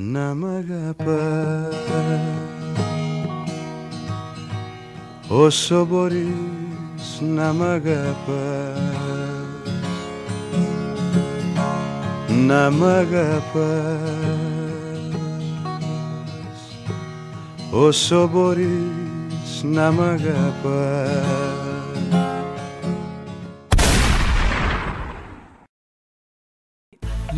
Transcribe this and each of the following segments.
να μ' αγαπάς. Όσο μπορείς να μ' αγαπάς. Να μ' αγαπάς. Όσο μπορείς να μ' αγαπάς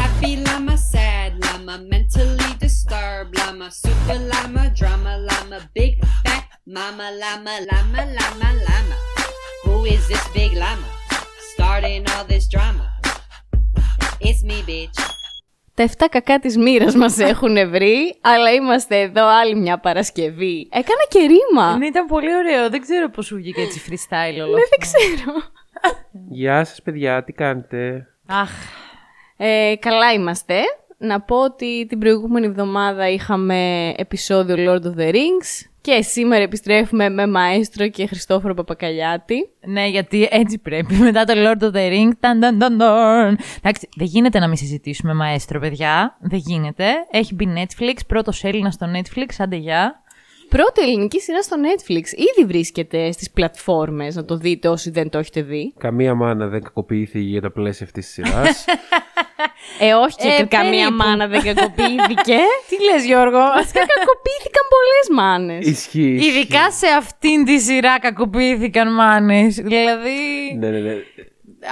Happy llama, sad llama, mentally disturbed llama, super llama, drama llama, big fat mama llama, llama, llama, llama. Who is this big llama? Starting all this drama. It's me, bitch. Τα 7 κακά της μοίρα μας έχουν βρει, αλλά είμαστε εδώ άλλη μια Παρασκευή. Έκανα και ρήμα. Ναι, ήταν πολύ ωραίο. Δεν ξέρω πώς σου βγήκε έτσι freestyle όλο Ναι, δεν ξέρω. Γεια σας παιδιά, τι κάνετε. Αχ, Ε, καλά είμαστε. Να πω ότι την προηγούμενη εβδομάδα είχαμε επεισόδιο Lord of the Rings και σήμερα επιστρέφουμε με Μαέστρο και Χριστόφορο Παπακαλιάτη. ναι, γιατί έτσι πρέπει. Μετά το Lord of the Ring. Ταν, ταν, ταν, ταν. Εντάξει, δεν γίνεται να μην συζητήσουμε μαέστρο, παιδιά. Δεν γίνεται. Έχει μπει Netflix, πρώτος Έλληνας στο Netflix, άντε γεια. Πρώτη ελληνική σειρά στο Netflix. Ήδη βρίσκεται στις πλατφόρμες, να το δείτε όσοι δεν το έχετε δει. Καμία μάνα δεν κακοποιήθηκε για τα πλαίσια αυτής της σειράς. Ε, όχι και Ε, καμία περίπου. μάνα δεν κακοποιήθηκε. Τι λες Γιώργο; Βασικά κακοποιήθηκαν πολλές μάνες. Ισχύει. ισχύει. Ειδικά σε αυτήν τη σειρά κακοποιήθηκαν μάνες. Δηλαδή... Ναι, ναι, ναι.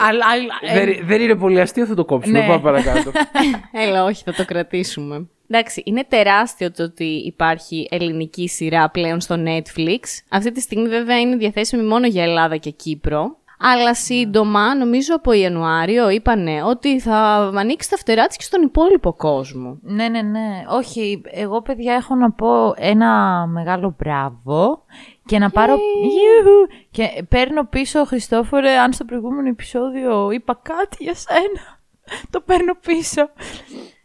αλ- αλ- ε, Δεν, δεν είναι πολύ αστείο αυτό το κόψουμε. Ναι. Πάμε παρακάτω. Έλα, όχι, θα το κρατήσουμε. Εντάξει, είναι τεράστιο το ότι υπάρχει ελληνική σειρά πλέον στο Netflix. Αυτή τη στιγμή βέβαια είναι διαθέσιμη μόνο για Ελλάδα και Κύπρο. Αλλά σύντομα, νομίζω από Ιανουάριο, είπανε ότι θα ανοίξει τα φτερά της και στον υπόλοιπο κόσμο. Ναι, ναι, ναι. Όχι, εγώ παιδιά έχω να πω ένα μεγάλο μπράβο και να πάρω... Ιουχου. Και παίρνω πίσω, Χριστόφορε, αν στο προηγούμενο επεισόδιο είπα κάτι για σένα. το παίρνω πίσω.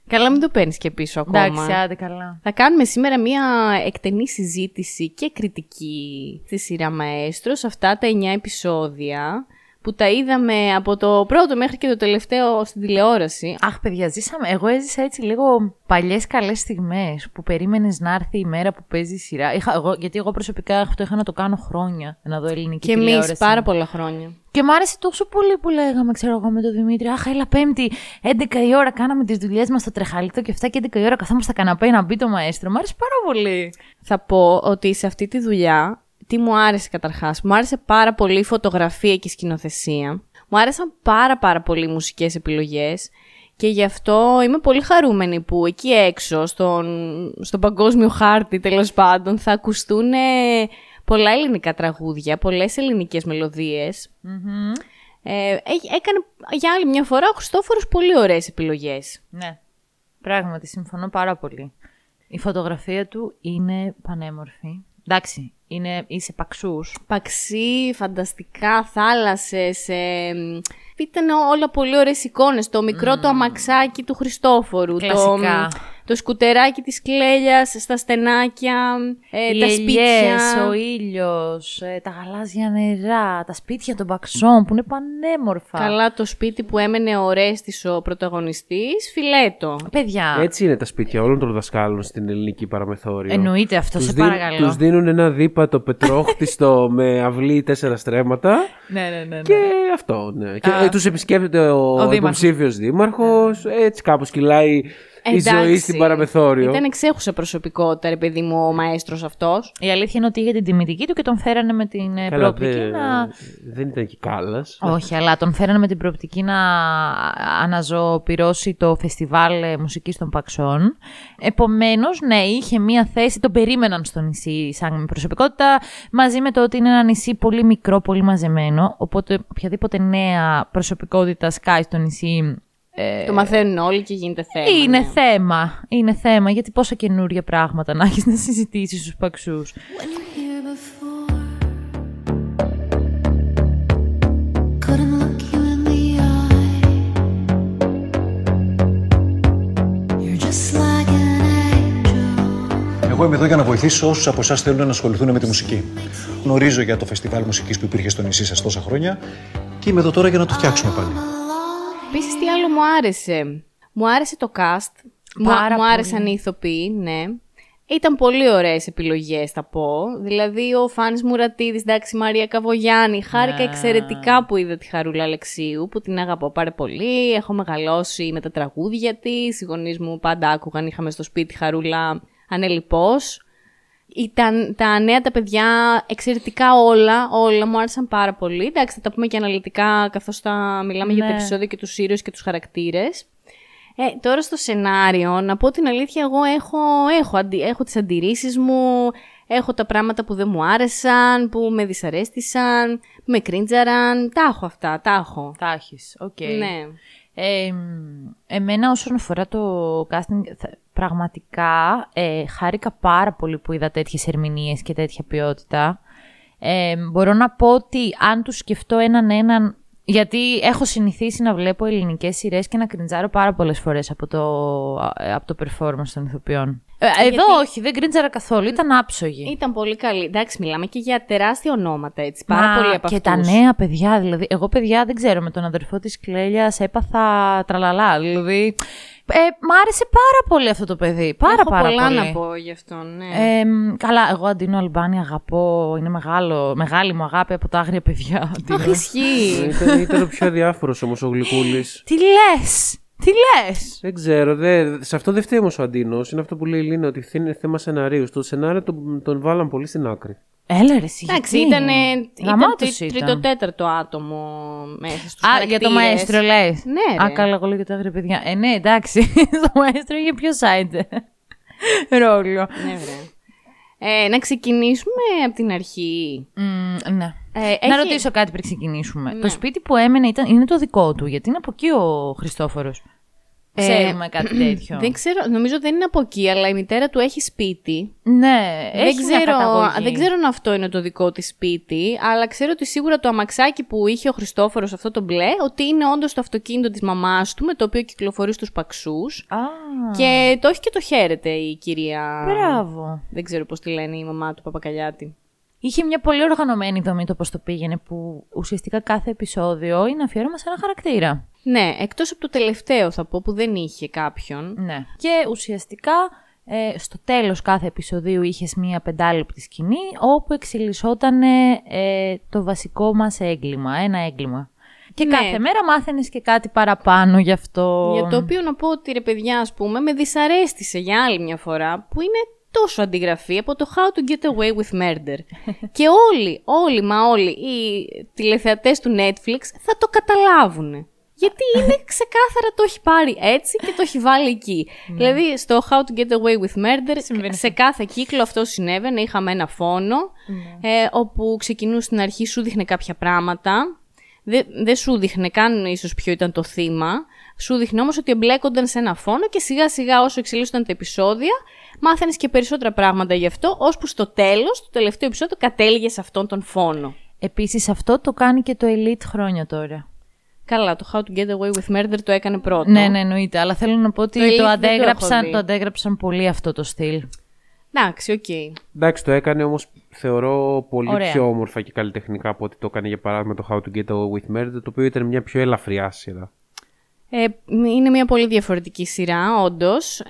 Καλά, μην το παίρνεις και πίσω ακόμα. Εντάξει, άντε καλά. Θα κάνουμε σήμερα μία εκτενή συζήτηση και κριτική στη σειρά Μαέστρος σε αυτά τα 9 επεισόδια που τα είδαμε από το πρώτο μέχρι και το τελευταίο στην τηλεόραση. Αχ, παιδιά, ζήσαμε. Εγώ έζησα έτσι λίγο παλιές καλές στιγμές που περίμενες να έρθει η μέρα που παίζει η σειρά. Είχα, εγώ, γιατί εγώ προσωπικά το είχα να το κάνω χρόνια να δω ελληνική Και εμείς τηλεόραση. πάρα πολλά χρόνια. Και μ' άρεσε τόσο πολύ που λέγαμε, ξέρω εγώ, με τον Δημήτρη. Αχ, έλα Πέμπτη, 11 η ώρα κάναμε τις δουλειές μας στο τρεχαλίτο και 7 και 11 η ώρα καθόμαστε στα καναπέ να μπει το μαέστρο. Μ' άρεσε πάρα πολύ. Θα πω ότι σε αυτή τη δουλειά, τι μου άρεσε καταρχάς, μου άρεσε πάρα πολύ η φωτογραφία και η σκηνοθεσία. Μου άρεσαν πάρα πάρα πολύ οι μουσικές επιλογές και γι' αυτό είμαι πολύ χαρούμενη που εκεί έξω, στον, στον παγκόσμιο χάρτη τέλος πάντων, θα ακουστούν ε, πολλά ελληνικά τραγούδια, πολλές ελληνικές μελωδίες. Ε, έχει- έκανε για άλλη μια φορά ο Χριστόφορος πολύ ωραίες επιλογές. Ναι, πράγματι, συμφωνώ πάρα πολύ. Η φωτογραφία του είναι πανέμορφη. Εντάξει, είναι, είσαι παξούς. Παξί, φανταστικά, θάλασσες, ε, μ, ήταν όλα πολύ ωραίες εικόνες. Το μικρό το αμαξάκι του Χριστόφορου, το, Κλασικά. το σκουτεράκι της κλέλιας στα στενάκια, ε, Οι τα ελιές, σπίτια. ο ήλιος, ε, τα γαλάζια νερά, τα σπίτια των παξών που είναι πανέμορφα. Καλά το σπίτι που έμενε ο Ρέστης ο πρωταγωνιστής, φιλέτο. Παιδιά, Έτσι είναι τα σπίτια όλων των δασκάλων στην ελληνική παραμεθόριο. εννοείται αυτό, Τους σε δίνουν- παρακαλώ. Τους δίνουν ένα δίπατο πετρόχτιστο με αυλή τέσσερα στρέμματα Ναι, ναι, ναι. ναι. και αυτό. Ναι. Και Α. ε, τους επισκέπτεται ο, Ο δήμαρχος. υποψήφιος δήμαρχος. Έτσι κάπως κυλάει η ζωή Εντάξει, στην παραμεθόριο. Ήταν εξέχουσα προσωπικότητα, ρε παιδί μου, ο μαέστρος αυτός. Η αλήθεια είναι ότι είχε την τιμητική του και τον φέρανε με την ε, Καλά, προοπτική δε- να... δεν ήταν και κάλλας. Όχι, αλλά τον φέρανε με την προοπτική να αναζωοποιήσει το φεστιβάλ ε, μουσικής των Παξών. Επομένως, ναι, είχε μία θέση, τον περίμεναν στο νησί σαν προσωπικότητα, μαζί με το ότι είναι ένα νησί πολύ μικρό, πολύ μαζεμένο, οπότε οποιαδήποτε νέα προσωπικότητα σκάει στο νησί Ε, Το μαθαίνουν όλοι και γίνεται θέμα. είναι ναι. θέμα. Είναι θέμα. Γιατί πόσα καινούργια πράγματα να έχεις να συζητήσεις στους παξούς. here before. Couldn't look you in the eye. You're just like an angel. Εγώ είμαι εδώ για να βοηθήσω όσους από εσάς θέλουν να ασχοληθούν με τη μουσική. Γνωρίζω για το φεστιβάλ μουσικής που υπήρχε στο νησί σας τόσα χρόνια και είμαι εδώ τώρα για να το φτιάξουμε πάλι. Επίσης, τι άλλο μου άρεσε; Μου άρεσε το cast. Μου, Πάρα μου άρεσαν πολύ. οι ηθοποιοί, ναι. Ήταν πολύ ωραίες επιλογές, θα πω. Δηλαδή, ο Φάνης Μουρατίδης, εντάξει, η Μαρία Καβογιάννη. Χάρηκα εξαιρετικά που είδα τη Χαρούλα Αλεξίου, που την αγαπώ πάρα πολύ. Έχω μεγαλώσει με τα τραγούδια της. Οι γονείς μου πάντα άκουγαν, είχαμε στο σπίτι Χαρούλα ανελειπώς. Ήταν τα νέα τα παιδιά εξαιρετικά όλα, όλα μου άρεσαν πάρα πολύ. Εντάξει, θα τα πούμε και αναλυτικά καθώς θα μιλάμε για το Ναι. επεισόδιο και τους ήρωες και τους χαρακτήρες. Ε, τώρα στο σενάριο, να πω την αλήθεια, εγώ έχω, έχω, αντι, έχω τις αντιρρήσεις μου, έχω τα πράγματα που δεν μου άρεσαν, που με δυσαρέστησαν, που με κρίντζαραν, τα έχω αυτά, τα έχω. Τα έχεις. Οκ. Ναι. Ε, μ, εμένα όσον αφορά το casting, θα- πραγματικά ε, χάρηκα πάρα πολύ που είδα τέτοιες ερμηνείες και τέτοια ποιότητα. Ε, μπορώ να πω ότι αν τους σκεφτώ έναν έναν, γιατί έχω συνηθίσει να βλέπω ελληνικές σειρές και να κριντζάρω πάρα πολλές φορές από το, ε, από το performance των ηθοποιών. Ε, εδώ Γιατί- όχι, δεν κριντζάρα καθόλου, ήταν άψογη. Ήταν πολύ καλή. Εντάξει, μιλάμε και για τεράστια ονόματα, έτσι. Πάρα Μα, πολύ από και αυτούς. τα νέα παιδιά, δηλαδή. Εγώ, παιδιά, δεν ξέρω, με τον αδερφό της Κλέλιας έπαθα τραλαλά. Δηλαδή. Ε, μ' άρεσε πάρα πολύ αυτό το παιδί. Πάρα Έχω πάρα πολλά πολύ. να πω γι' αυτό, ναι. Ε, μ, καλά, εγώ Αντίνο Αλμπάνη αγαπώ. Είναι μεγάλο, μεγάλη μου αγάπη από τα άγρια παιδιά. Αντίνο. Αχ, ισχύει. Ήταν, ήταν ο πιο αδιάφορο όμω ο Γλυκούλη. Τι λες! Τι λες! Δεν ξέρω, δε, σε αυτό δεν φταίει όμως ο Αντίνος. Είναι αυτό που λέει η Λίνα, ότι είναι θέμα σεναρίου. Στο σενάριο τον, τον βάλαν πολύ στην άκρη. Έλα ρε, εσύ, Εντάξει, γιατί; ήταν, ήταν Γαμάτος τρι- ήταν. τρίτο-τέταρτο άτομο μέσα στους Α, για χαρακτήρες. το μαέστρο λες. Ναι, Α, ρε. καλά, εγώ λέω για τα άγρια παιδιά. Ε, ναι, εντάξει. το μαέστρο είχε πιο side ρόλο. Ναι, βρε. Ε, να ξεκινήσουμε από την αρχή. Μ, ναι. Ε, Να έχει- ρωτήσω κάτι πριν ξεκινήσουμε. Ναι. Το σπίτι που έμενε ήταν, είναι το δικό του, γιατί είναι από εκεί ο Χριστόφορος. Ε, Ξέρουμε κάτι τέτοιο. Δεν ξέρω, νομίζω δεν είναι από εκεί, αλλά η μητέρα του έχει σπίτι. Ναι, δεν, έχει μια ξέρω, καταγωγή. δεν ξέρω αν αυτό είναι το δικό της σπίτι, αλλά ξέρω ότι σίγουρα το αμαξάκι που είχε ο Χριστόφορος αυτό το μπλε, ότι είναι όντως το αυτοκίνητο της μαμάς του, με το οποίο κυκλοφορεί στους παξούς. Α, Και το έχει και το χαίρεται η κυρία... μπράβο. Δεν ξέρω πώς τη λένε η μαμά του Παπακαλιάτη. Είχε μια πολύ οργανωμένη δομή το πώς το πήγαινε, που ουσιαστικά κάθε επεισόδιο είναι αφιέρωμα σε ένα χαρακτήρα. Ναι, εκτός από το τελευταίο θα πω που δεν είχε κάποιον. Ναι. Και ουσιαστικά ε, στο τέλος κάθε επεισοδίου είχες μία πεντάλεπτη σκηνή όπου εξελισσόταν ε, το βασικό μας έγκλημα, ένα έγκλημα. Και Ναι. κάθε μέρα μάθαινες και κάτι παραπάνω γι' αυτό. Για το οποίο να πω ότι ρε παιδιά, ας πούμε, με δυσαρέστησε για άλλη μια φορά που είναι τόσο αντιγραφή από το How to Get Away with Murder. και όλοι, όλοι, μα όλοι οι τηλεθεατές του Netflix θα το καταλάβουν. Γιατί είναι ξεκάθαρα το έχει πάρει έτσι και το έχει βάλει εκεί. δηλαδή, στο How to Get Away with Murder, σε κάθε κύκλο αυτό συνέβαινε. Είχαμε ένα φόνο, ε, όπου ξεκινούσε στην αρχή, σου δείχνε κάποια πράγματα. Δεν δεν σου δείχνε καν ίσως ποιο ήταν το θύμα. Σου δείχνε όμως ότι εμπλέκονταν σε ένα φόνο και σιγά σιγά όσο εξελίσσονταν τα επεισόδια, μάθαινες και περισσότερα πράγματα γι' αυτό, ώσπου στο τέλος, το τελευταίο επεισόδιο, κατέληγε σε αυτόν τον φόνο. Επίσης αυτό το κάνει και το Elite χρόνια τώρα. Καλά, το How to Get Away with Murder το έκανε πρώτο. Ναι, ναι, εννοείται. Αλλά θέλω να πω ότι Το το, Elite δεν το έχω αντέγραψαν, δει. το αντέγραψαν πολύ αυτό το στυλ. Εντάξει, οκ. Εντάξει, το έκανε όμως θεωρώ πολύ Ωραία. πιο όμορφα και καλλιτεχνικά από ότι το έκανε για παράδειγμα το How to Get Away with Murder, το οποίο ήταν μια πιο ελαφριά σειρά. Ε, είναι μια πολύ διαφορετική σειρά, όντως. Ε,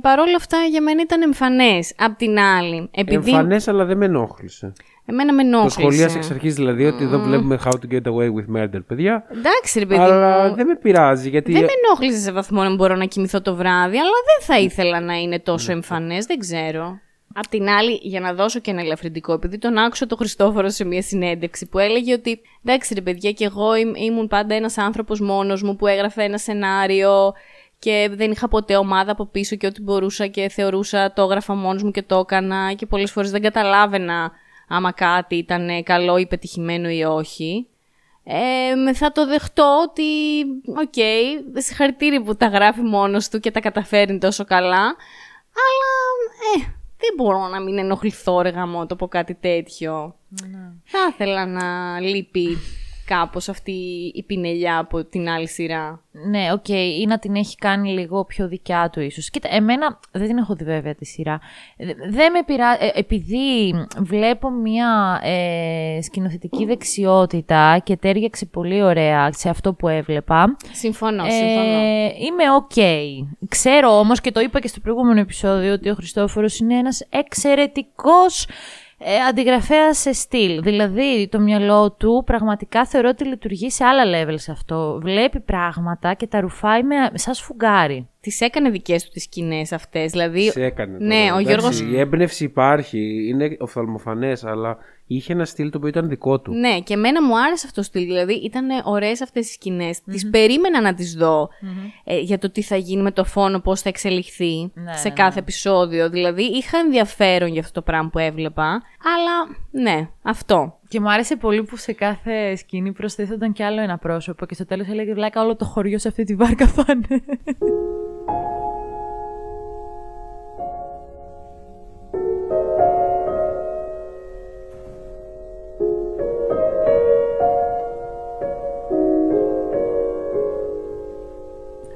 Παρ' όλα αυτά, για μένα ήταν εμφανές. Απ' την άλλη, επειδή. Εμφανές, αλλά δεν με ενόχλησε. Εμένα με Το ενόχλησε. σχολίασε εξ αρχή δηλαδή ότι εδώ βλέπουμε How to Get Away with Murder, παιδιά. Εντάξει, ρε παιδί αλλά μου. δεν με πειράζει γιατί. Δεν με ενόχλησε σε βαθμό να μπορώ να κοιμηθώ το βράδυ, αλλά δεν θα ήθελα να είναι τόσο εμφανές, δεν ξέρω. Απ' την άλλη, για να δώσω και ένα ελαφρυντικό, επειδή τον άκουσα τον Χριστόφορο σε μια συνέντευξη που έλεγε ότι εντάξει ρε παιδιά, και εγώ ήμ- ήμουν πάντα ένας άνθρωπος μόνος μου που έγραφε ένα σενάριο και δεν είχα ποτέ ομάδα από πίσω και ό,τι μπορούσα και θεωρούσα το έγραφα μόνος μου και το έκανα και πολλές φορές δεν καταλάβαινα άμα κάτι ήταν καλό ή πετυχημένο ή όχι. Ε, θα το δεχτώ ότι, οκ, συγχαρητήρια που τα γράφει μόνος του και τα καταφέρνει τόσο καλά, αλλά, ε, δεν μπορώ να μην ενοχληθώ ρε γαμό το πω κάτι τέτοιο. Θα ήθελα να λείπει κάπως αυτή η πινελιά από την άλλη σειρά; Ναι, οκ, ή να την έχει κάνει λίγο πιο δικιά του ίσως. Κοίτα, εμένα δεν την έχω δει βέβαια τη σειρά. Ε, Δεν με πειράζει, ε, επειδή βλέπω μια ε, σκηνοθετική δεξιότητα και ταίριαξε πολύ ωραία σε αυτό που έβλεπα. Συμφωνώ, συμφωνώ. Ε, είμαι οκ. Ξέρω όμως και το είπα και στο προηγούμενο επεισόδιο ότι ο Χριστόφορος είναι ένας εξαιρετικός ε, αντιγραφέα σε στυλ. Δηλαδή, το μυαλό του πραγματικά θεωρώ ότι λειτουργεί σε άλλα level σε αυτό. Βλέπει πράγματα και τα ρουφάει με, σαν σφουγγάρι. Τις έκανε δικές του τις σκηνές αυτές, δηλαδή... Σε έκανε. Ναι, τώρα. ο Εντάξει, Γιώργος... Η έμπνευση υπάρχει, είναι οφθαλμοφανές, αλλά είχε ένα στυλ το οποίο ήταν δικό του. Ναι, και εμένα μου άρεσε αυτό το στυλ. Δηλαδή, ήταν ωραίες αυτές οι σκηνές. Τις περίμενα να τις δω ε, για το τι θα γίνει με το φόνο, πώς θα εξελιχθεί Ναι, σε ναι, κάθε επεισόδιο. Δηλαδή, είχα ενδιαφέρον για αυτό το πράγμα που έβλεπα. Αλλά, ναι, αυτό. Και μου άρεσε πολύ που σε κάθε σκηνή προσθέθονταν κι άλλο ένα πρόσωπο και στο τέλος έλεγε βλάκα όλο το χωριό σε αυτή τη βάρκα θα είναι.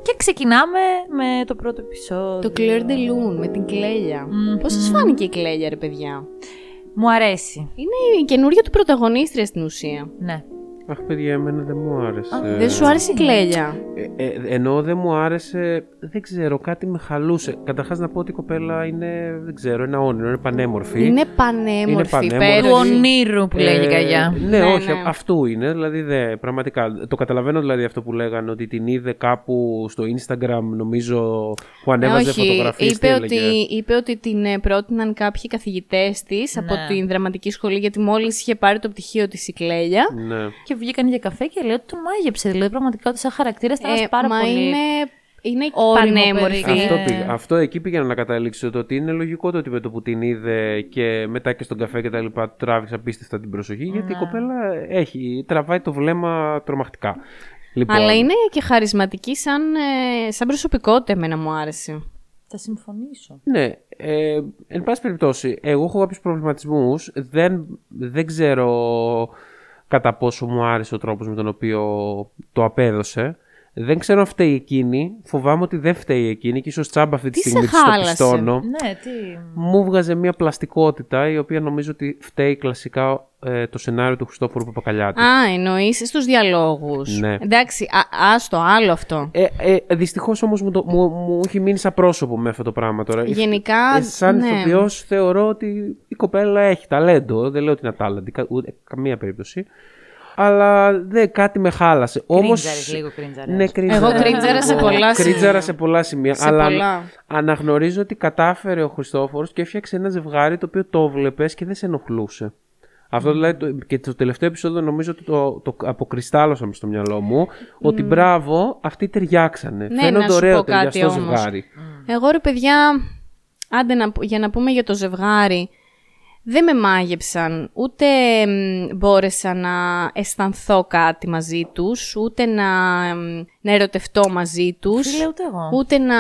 Και ξεκινάμε με το πρώτο επεισόδιο. Το Claire de Lune με την κλέλια. Πώς σας φάνηκε η κλέλια, ρε παιδιά; Μου αρέσει. Είναι η καινούργια του πρωταγωνίστρια στην ουσία. Ναι. Αχ, παιδιά, εμένα δεν μου άρεσε. Δεν σου άρεσε η κλέλια; Ε, ε, ενώ δεν μου άρεσε, δεν ξέρω, κάτι με χαλούσε. Καταρχάς να πω ότι η κοπέλα είναι, δεν ξέρω, ένα όνειρο, είναι πανέμορφη. Είναι πανέμορφη, πανέμορφη. Του υπέροχη. ονείρου που λέγει η Καγιά. Ναι, Ναι, όχι, ναι. αυτού είναι. Δηλαδή, δε, πραγματικά. Το καταλαβαίνω δηλαδή αυτό που λέγανε ότι την είδε κάπου στο Instagram, νομίζω, που ανέβαζε Ε, Όχι, φωτογραφίες. τι είπε έλεγε. ότι, είπε ότι την ε, πρότειναν κάποιοι καθηγητές της από Ναι. την δραματική σχολή γιατί μόλις είχε πάρει το πτυχίο της η Κλέλια. Ναι. Και βγήκαν για καφέ και λέει ότι τον μάγεψε. Δηλαδή, πραγματικά ότι σαν χαρακτήρας ήταν ένας πάρα Ε, μα πολύ. είναι, είναι όριμο πανέμορφη. παιδί. Αυτό, Ε. πήγα- αυτό εκεί πήγαινα να καταλήξω το ότι είναι λογικό το ότι με το που την είδε και μετά και στον καφέ και τα λοιπά του τράβηξε απίστευτα την προσοχή γιατί Ναι. η κοπέλα έχει, τραβάει το βλέμμα τρομακτικά. Λοιπόν, Αλλά είναι και χαρισματική σαν, ε, σαν προσωπικότητα, εμένα μου άρεσε. Θα συμφωνήσω. Ναι, ε, εν πάση περιπτώσει, εγώ έχω κάποιους προβληματισμούς. Δεν, δεν ξέρω κατά πόσο μου άρεσε ο τρόπος με τον οποίο το απέδωσε. Δεν ξέρω αν φταίει εκείνη. Φοβάμαι ότι δεν φταίει εκείνη και ίσως τσάμπα αυτή τη Τι στιγμή σε της το χάλασε; πιστώνω. Ναι, τι. Μου βγάζε μια πλαστικότητα η οποία νομίζω ότι φταίει κλασικά ε, το σενάριο του Χριστόφορου Παπακαλιάτη. Α, εννοείς στους διαλόγους. Ναι. Εντάξει, α, άστο, άλλο αυτό. Ε, ε, Δυστυχώς όμως μου, το- μου, μου έχει μείνει σαν πρόσωπο με αυτό το πράγμα τώρα. Γενικά, Ε, σαν ναι. ηθοποιός θεωρώ ότι η κοπέλα έχει ταλέντο. Δεν λέω ότι είναι ατάλλαντη, κα- ούτε καμία περίπτωση. Αλλά δεν, κάτι με χάλασε. Όμως, Κρίντζαρες, λίγο κρίντζαρες. Ναι, κρίντζαρα. Εγώ κρίντζαρα σε πολλά σημεία. Κρίντζαρα σε πολλά σημεία. Σε αλλά πολλά. αναγνωρίζω ότι κατάφερε ο Χριστόφορος και έφτιαξε ένα ζευγάρι το οποίο το βλέπες και δεν σε ενοχλούσε. Αυτό δηλαδή το- και το τελευταίο επεισόδιο νομίζω ότι το, το αποκριστάλλωσα μες στο μυαλό μου ότι μπράβο, αυτοί ταιριάξανε. Ναι, Φαίνονται να σου ωραίο πω κάτι ταιριαστό όμως. ζευγάρι. Εγώ ρε παιδιά, άντε να, για να πούμε για το ζευγάρι, δεν με μάγεψαν, ούτε μ, μπόρεσα να αισθανθώ κάτι μαζί τους, ούτε να, μ, να ερωτευτώ μαζί τους, Φίλε, ούτε εγώ; ούτε να...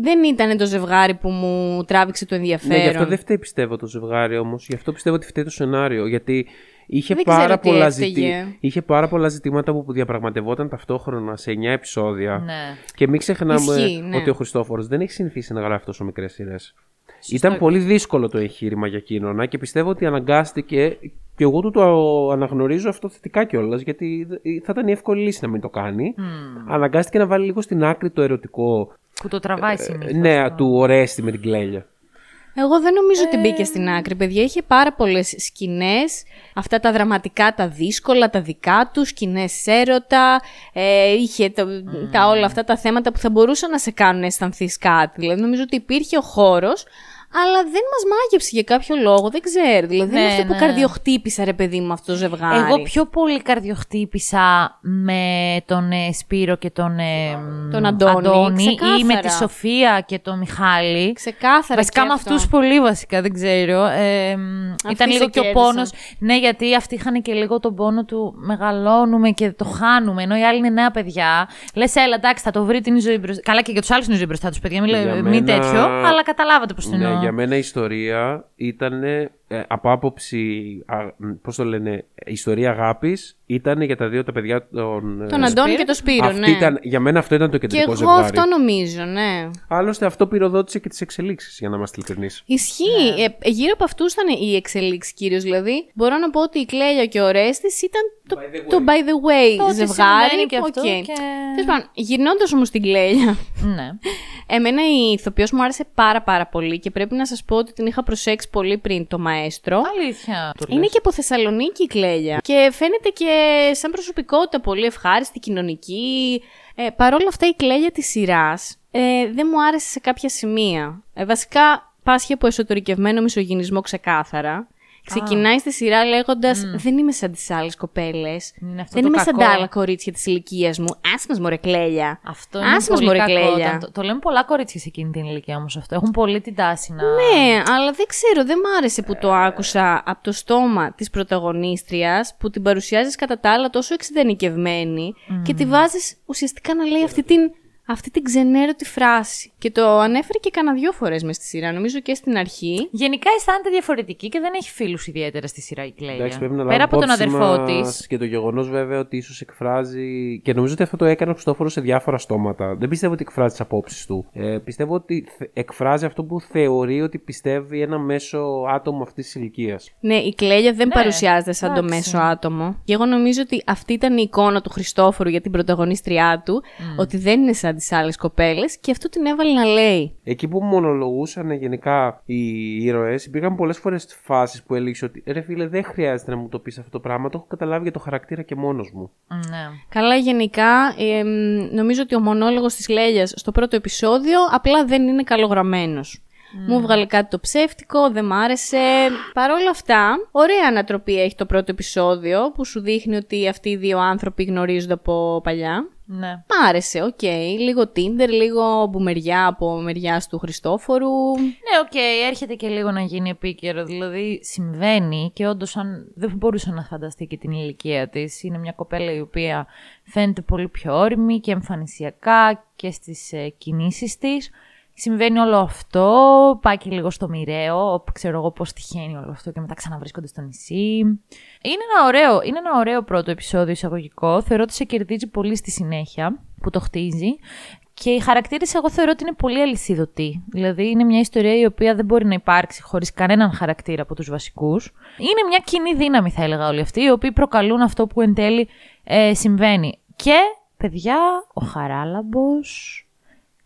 Δεν ήταν το ζευγάρι που μου τράβηξε το ενδιαφέρον. Ναι, γι' αυτό δεν φταίει πιστεύω το ζευγάρι όμως. Γι' αυτό πιστεύω ότι φταίει το σενάριο. Γιατί είχε, Δεν πάρα ξέρω τι πολλά, έφταιγε. ζητή... είχε πάρα πολλά ζητήματα που διαπραγματευόταν ταυτόχρονα σε 9 επεισόδια. Ναι. Και μην ξεχνάμε Ισχύει, ναι. ότι ο Χριστόφορος δεν έχει συνηθίσει να γράφει τόσο μικρές σειρές. Ήταν πολύ δύσκολο το εγχείρημα για εκείνον και πιστεύω ότι αναγκάστηκε. Και εγώ του το αναγνωρίζω αυτό θετικά κιόλας, γιατί θα ήταν η εύκολη λύση να μην το κάνει. Αναγκάστηκε να βάλει λίγο στην άκρη το ερωτικό. Που το τραβάει συνήθως. Ναι, του Ορέστη με την κλέλια. Εγώ δεν νομίζω ότι μπήκε στην άκρη, παιδιά. Είχε πάρα πολλές σκηνές, αυτά τα δραματικά, τα δύσκολα, τα δικά τους, σκηνές έρωτα, ε, είχε τα, τα όλα αυτά τα θέματα που θα μπορούσαν να σε κάνουν να αισθανθείς κάτι. Δηλαδή νομίζω ότι υπήρχε ο χώρος, αλλά δεν μας μάγεψε για κάποιο λόγο. Δεν ξέρω. Δηλαδή, δεν Ναι, είναι αυτό που ναι. καρδιοχτύπησα, ρε παιδί μου, αυτό το ζευγάρι. Εγώ πιο πολύ καρδιοχτύπησα με τον ε, Σπύρο και τον, ε, Τον Αντώνη, ή με ξεκάθαρα. τη Σοφία και τον Μιχάλη. Ξεκάθαρα. Βασικά και με αυτό. αυτούς πολύ βασικά, δεν ξέρω. Ε, ήταν σε λίγο και ο κέρδισαν. πόνος. Ναι, γιατί αυτοί είχαν και λίγο τον πόνο του μεγαλώνουμε και το χάνουμε. Ενώ οι άλλοι είναι νέα παιδιά. Λες, έλα, εντάξει, θα το βρει την ζωή μπροστά. Καλά, και για τους άλλους είναι η ζωή μπροστά τους, παιδιά. Μην, Για λέω- μένα- μην τέτοιο. Αλλά καταλάβατε πώς το Ναι, εννοώ. Για μένα η ιστορία ήταν από άποψη, α, πώς το λένε, ιστορία αγάπης, ήταν για τα δύο τα παιδιά των... Τον ε, Αντώνη και τον Σπύρο, αυτή ναι. ήταν, για μένα αυτό ήταν το Και κεντρικό εγώ ζευγάρι. αυτό νομίζω, ναι. Άλλωστε αυτό πυροδότησε και τις εξελίξεις, για να είμαστε ειλικρινείς. Ισχύει. Ναι. Ε, γύρω από αυτούς ήταν οι εξελίξεις κυρίως. Δηλαδή, μπορώ να πω ότι η Κλέλια και ο Ορέστης ήταν το, το by the way Το ότι ζευγάρι. συμβαίνει και αυτό οκ. και- Τέλος πάντων, γυρνώντας όμως την Κλέλια, Ναι. εμένα η ηθοποιός μου άρεσε πάρα πάρα πολύ και πρέπει να σας πω ότι την είχα προσέξει πολύ πριν το Μαέστρο. Αλήθεια. το Είναι λες. και από Θεσσαλονίκη η Κλέλια. Και φαίνεται και σαν προσωπικότητα πολύ ευχάριστη, κοινωνική. Ε, Παρ' όλα αυτά η Κλέλια της σειράς ε, δεν μου άρεσε σε κάποια σημεία. Ε, βασικά πάσχει από εσωτερικευμένο μισογυνισμό ξεκάθαρα. Ξεκινάει στη σειρά λέγοντας: Δεν είμαι σαν τις άλλες κοπέλες. Είναι αυτό Δεν το είμαι σαν κακό. τα άλλα κορίτσια της ηλικίας μου. Άσε μας, μωρέ κλέλια. Αυτό είναι Άσε μας, πολύ μωρέ, κακό. κλέλια. όταν Το, το λέμε πολλά κορίτσια σε εκείνη την ηλικία όμως αυτό. Έχουν πολύ την τάση να. Ναι, αλλά δεν ξέρω, δεν μ' άρεσε που το άκουσα από το στόμα της πρωταγωνίστριας που την παρουσιάζεις κατά τα άλλα τόσο εξειδανικευμένη και τη βάζεις ουσιαστικά να λέει αυτή την, αυτή την ξενέρωτη φράση. Και το ανέφερε και κανένα δυο φορές μες στη σειρά, νομίζω και στην αρχή. Γενικά αισθάνεται διαφορετική και δεν έχει φίλους ιδιαίτερα στη σειρά η Κλέλια. Εντάξει, πρέπει να Πέρα από λάβουμε τον υπόψη αδερφό της. μας Και το γεγονός βέβαια ότι ίσως εκφράζει. Και νομίζω ότι αυτό το έκανε ο Χριστόφορος σε διάφορα στόματα. Δεν πιστεύω ότι εκφράζει τις απόψεις του. Ε, πιστεύω ότι θε- εκφράζει αυτό που θεωρεί ότι πιστεύει ένα μέσο άτομο αυτής της ηλικίας. Ναι, η Κλέλια δεν Ναι, παρουσιάζεται σαν το εντάξει. μέσο άτομο. Και εγώ νομίζω ότι αυτή ήταν η εικόνα του Χριστόφορου για την πρωταγωνίστριά του, ότι δεν είναι σαν τις άλλες κοπέλες και αυτό την έβαλε να λέει. Εκεί που μονολογούσαν γενικά οι ήρωες, υπήρχαν πολλές φορές φάσεις που έλεγε ότι ρε φίλε, δεν χρειάζεται να μου το πεις αυτό το πράγμα. Το έχω καταλάβει για το χαρακτήρα και μόνος μου. Ναι. Καλά, γενικά, ε, μ, νομίζω ότι ο μονόλογος της Κλέλιας στο πρώτο επεισόδιο απλά δεν είναι καλογραμμένος. Μου 'βγαλε κάτι το ψεύτικο, δεν μ' άρεσε. Παρ' όλα αυτά, ωραία ανατροπή έχει το πρώτο επεισόδιο που σου δείχνει ότι αυτοί οι δύο άνθρωποι γνωρίζονται από παλιά. Ναι. Μ' άρεσε, οκ. Λίγο Tinder, λίγο μπουμεριά από μεριάς του Χριστόφορου. Ναι, οκ, έρχεται και λίγο να γίνει επίκαιρο. Δηλαδή, συμβαίνει και όντως, αν δεν μπορούσα να φανταστεί και την ηλικία της. Είναι μια κοπέλα η οποία φαίνεται πολύ πιο ώριμη και εμφανισιακά και στις ε, κινήσεις της. Συμβαίνει όλο αυτό, πάει και λίγο στο μοιραίο, όπου ξέρω εγώ πώς τυχαίνει όλο αυτό και μετά ξαναβρίσκονται στο νησί. Είναι ένα ωραίο, είναι ένα ωραίο πρώτο επεισόδιο εισαγωγικό, θεωρώ ότι σε κερδίζει πολύ στη συνέχεια που το χτίζει και οι χαρακτήρες, εγώ θεωρώ ότι είναι πολύ αλυσίδωτοι. Δηλαδή, είναι μια ιστορία η οποία δεν μπορεί να υπάρξει χωρίς κανέναν χαρακτήρα από τους βασικούς. Είναι μια κοινή δύναμη, θα έλεγα, όλοι αυτοί, οι οποίοι προκαλούν αυτό που εν τέλει ε, συμβαίνει. Και, παιδιά, ο Χαράλαμπος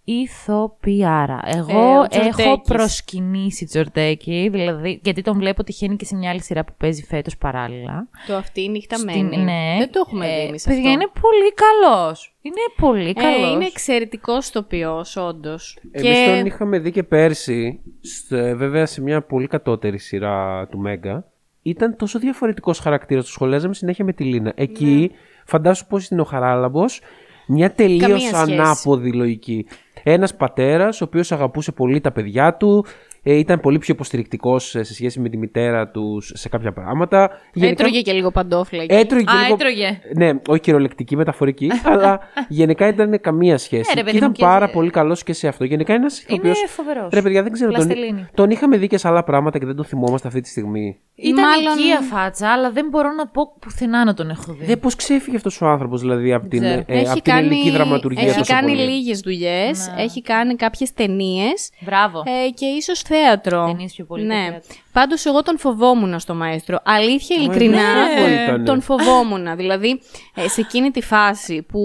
ηθοποιάρα. Ε, Εγώ ο Τζορτέκης. έχω προσκυνήσει Τζορτέκη, δηλαδή, γιατί τον βλέπω τυχαίνει και σε μια άλλη σειρά που παίζει φέτος παράλληλα. Το αυτή η νύχτα Στην- μένει. ναι. Δεν το έχουμε Ε, δει εμείς Παιδιά, αυτό. είναι πολύ καλός. Είναι πολύ καλός. Ε, είναι εξαιρετικός τοπίο, όντως. Εμείς τον είχαμε δει και πέρσι, στο- ε, βέβαια σε μια πολύ κατώτερη σειρά του Μέγκα. Ήταν τόσο διαφορετικός χαρακτήρας. Το σχολιάζαμε συνέχεια με τη Λίνα. Εκεί, φαντάσου πώς είναι ο Χαράλαμπος, μια τελείως Καμία σχέση. ανάποδη λογική. Ένας πατέρας, ο οποίος αγαπούσε πολύ τα παιδιά του, ε, ήταν πολύ πιο υποστηρικτικός σε σχέση με τη μητέρα τους σε κάποια πράγματα. Γενικά- Έτρωγε και λίγο παντόφλα. εκεί. Έτρωγε και Α, λίγο... έτρωγε. Ναι, όχι κυριολεκτική, μεταφορική, αλλά γενικά ήταν καμία σχέση. Ναι, ρε, και παιδί ήταν μου, και πάρα σε- πολύ καλός και σε αυτό. Γενικά ένας ηθοποιό. φοβερός. Ρε, παιδιά, δεν ξέρω. Τον, Πλαστελίνη. τον είχαμε δει και σε άλλα πράγματα και δεν τον θυμόμαστε αυτή τη στιγμή. Ήταν Μάλλον- οικία φάτσα, αλλά δεν μπορώ να πω πουθενά να τον έχω δει. Δεν πώς ξέφυγε αυτός ο άνθρωπος, δηλαδή, από την, ξέρω. ε, έχει από την κάνει, ελληνική δραματουργία έχει τόσο κάνει πολύ. λίγες δουλειές, έχει κάνει κάποιες ταινίες Μπράβο. ε, και ίσως θέατρο. Ταινίες πιο πολύ Ναι. και θέατρο. Πάντως εγώ τον φοβόμουν στο μαέστρο. Αλήθεια, ειλικρινά, μπράβο ήτανε. τον φοβόμουν. δηλαδή, ε, σε εκείνη τη φάση που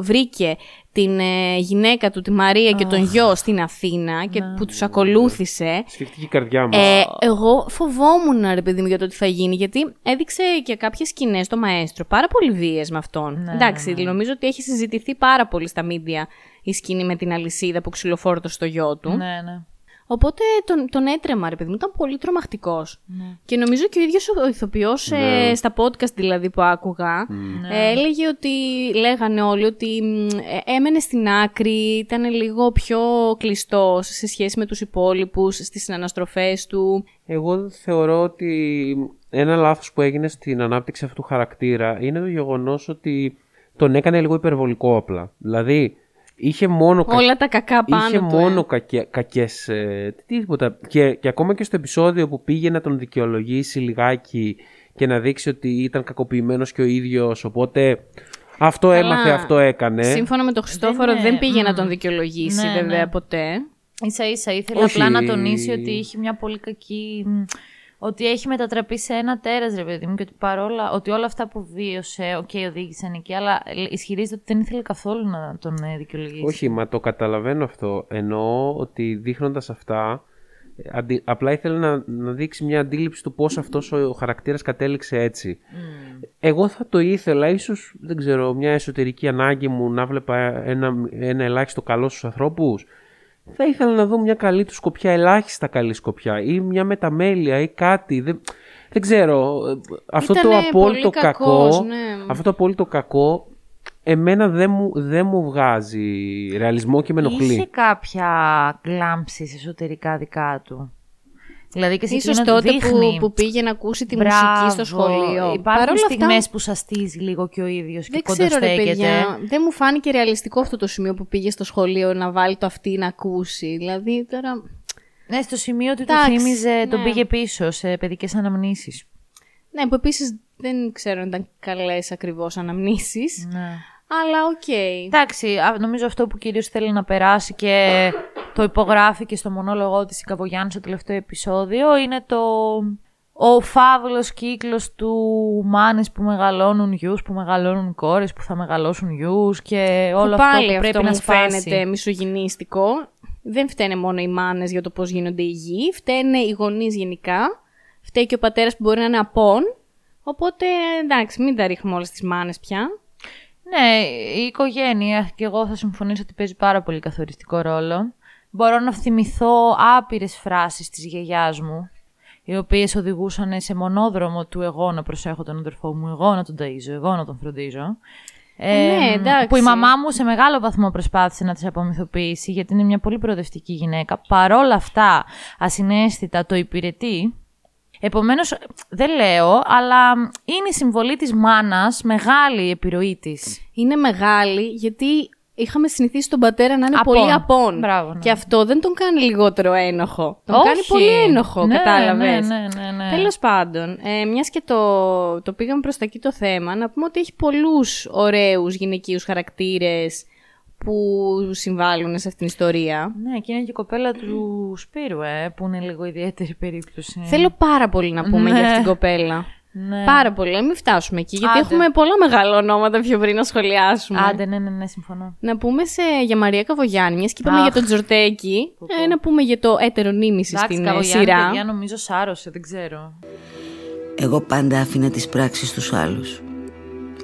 βρήκε την ε, γυναίκα του, τη Μαρία και τον γιο στην Αθήνα και που τους ακολούθησε, Σφιχτική η καρδιά μου. ε, εγώ φοβόμουν, ρε παιδί μου, για το τι θα γίνει, γιατί έδειξε και κάποιες σκηνές στο μαέστρο. Πάρα πολύ βίαιες με αυτόν. Εντάξει, νομίζω ότι έχει συζητηθεί πάρα πολύ στα μίντια η σκηνή με την αλυσίδα που ξυλοφόρτωσε στο γιο του. Ναι, ναι. Οπότε τον, τον έτρεμα, ρε παιδί μου, ήταν πολύ τρομακτικός. Και νομίζω και ο ίδιος ο ηθοποιός, Ναι. στα podcast δηλαδή που άκουγα, ε, έλεγε ότι. λέγανε όλοι ότι μ, ε, έμενε στην άκρη, ήταν λίγο πιο κλειστό σε σχέση με τους υπόλοιπους στις συναναστροφές του. Εγώ θεωρώ ότι ένα λάθος που έγινε στην ανάπτυξη αυτού του χαρακτήρα είναι το γεγονός ότι τον έκανε λίγο υπερβολικό απλά. Δηλαδή, είχε μόνο, κα- Όλα τα κακά πάνω είχε του. μόνο ε. κακέ, κακές... ε, τίποτα. Και, και ακόμα και στο επεισόδιο που πήγε να τον δικαιολογήσει λιγάκι και να δείξει ότι ήταν κακοποιημένος και ο ίδιος, οπότε αυτό Καλά. έμαθε, αυτό έκανε. Σύμφωνα με τον Χριστόφορο, Δεν δεν, είναι- πήγε να μμ. τον δικαιολογήσει, Ναι, βέβαια, ναι. ποτέ. Ίσα ίσα ήθελε Όχι. απλά να τονίσει ότι είχε μια πολύ κακή. Μ, Ότι έχει μετατραπεί σε ένα τέρας, ρε παιδί μου, και ότι παρόλα. ότι όλα αυτά που βίωσε, οκ, οδήγησαν εκεί, αλλά ισχυρίζεται ότι δεν ήθελε καθόλου να τον ε, δικαιολογήσει. Όχι, μα το καταλαβαίνω αυτό. Εννοώ ότι δείχνοντας αυτά, ε, αντι- απλά ήθελε να, να δείξει μια αντίληψη του πώς αυτός ο χαρακτήρας κατέληξε έτσι. Εγώ θα το ήθελα, ίσως, δεν ξέρω, μια εσωτερική ανάγκη μου να βλέπα ένα, ένα ελάχιστο καλό στους ανθρώπους. Θα ήθελα να δω μια καλή του σκοπιά, ελάχιστα καλή σκοπιά ή μια μεταμέλεια ή κάτι. Δεν, δεν ξέρω. ε, Αυτό το Ήτανε απόλυτο πολύ κακός, κακό, ναι. αυτό το απόλυτο κακό εμένα δεν μου, δεν μου βγάζει ρεαλισμό και με ενοχλεί. Είχε κάποια γλάμψη εσωτερικά δικά του; Δηλαδή και σε Ίσως εκείνο τότε δείχνει. που, που πήγε να ακούσει τη Μπράβο. μουσική στο σχολείο. Υπάρχουν Παρ' όλα στιγμές αυτά, που σαστίζει λίγο και ο ίδιος δεν και ξέρω ρε κοντοστέκεται. παιδιά, δεν μου φάνηκε ρεαλιστικό αυτό το σημείο που πήγε στο σχολείο να βάλει το αυτή να ακούσει. Δηλαδή τώρα... Ναι, στο σημείο ότι του Εντάξει, θύμιζε, τον ναι. πήγε πίσω σε παιδικές αναμνήσεις. Ναι, που επίσης δεν ξέρω αν ήταν καλές ακριβώς αναμνήσεις. Ναι. Αλλά οκ. Εντάξει, α, νομίζω αυτό που κυρίως θέλει να περάσει και το υπογράφει και στο μονόλογο της η Καβογιάννη στο τελευταίο επεισόδιο είναι το... Ο φαύλος κύκλος του μάνες που μεγαλώνουν γιους, που μεγαλώνουν κόρες, που θα μεγαλώσουν γιους και όλο που αυτό πάλι που πρέπει αυτό να μου σπάσει. φαίνεται μισογυνίστικο. Δεν φταίνε μόνο οι μάνες για το πώς γίνονται οι γη, φταίνε οι γονείς γενικά, φταίει και ο πατέρας που μπορεί να είναι απόν, οπότε εντάξει μην τα ρίχνουμε όλες τις μάνες πια. Ναι, η οικογένεια και εγώ θα συμφωνήσω ότι παίζει πάρα πολύ καθοριστικό ρόλο. Μπορώ να θυμηθώ άπειρες φράσεις της γιαγιάς μου, οι οποίες οδηγούσαν σε μονόδρομο του εγώ να προσέχω τον αδερφό μου, εγώ να τον ταΐζω, εγώ να τον φροντίζω. Ναι, εντάξει. Που η μαμά μου σε μεγάλο βαθμό προσπάθησε να τις απομυθοποιήσει, γιατί είναι μια πολύ προοδευτική γυναίκα. Παρόλα αυτά, ασυναίσθητα το υπηρετεί. Επομένως, δεν λέω, αλλά είναι η συμβολή της μάνας μεγάλη η επιρροή της. Είναι μεγάλη γιατί είχαμε συνηθίσει τον πατέρα να είναι Απόν. πολύ απόν. Μπράβο, ναι. Και αυτό δεν τον κάνει λιγότερο ένοχο. Τον Όχι. κάνει πολύ ένοχο, Ναι, κατάλαβες. ναι, ναι, ναι, ναι. Τέλος πάντων, ε, μιας και το, το πήγαμε προς τα εκεί το θέμα, να πούμε ότι έχει πολλούς ωραίους γυναικείους χαρακτήρες που συμβάλλουν σε αυτήν την ιστορία. Ναι, και είναι και η κοπέλα του Σπύρου, ε, που είναι λίγο ιδιαίτερη περίπτωση. Θέλω πάρα πολύ να πούμε Ναι. για αυτήν την κοπέλα. Ναι. Πάρα πολύ, μην φτάσουμε εκεί, γιατί Άντε. έχουμε πολλά μεγάλα ονόματα πιο πριν να σχολιάσουμε. Άντε, ναι, ναι, ναι, συμφωνώ. Να πούμε σε, για Μαρία Καβογιάννη, μιας και είπαμε Αχ. για τον Τζορτέκι, ε, να πούμε για το έτερο νήμιση Εντάξει, στην ε, Καβογιάννη, σειρά. παιδιά, νομίζω σάρωσε, δεν ξέρω. Εγώ πάντα άφηνα τις πράξεις στους άλλους.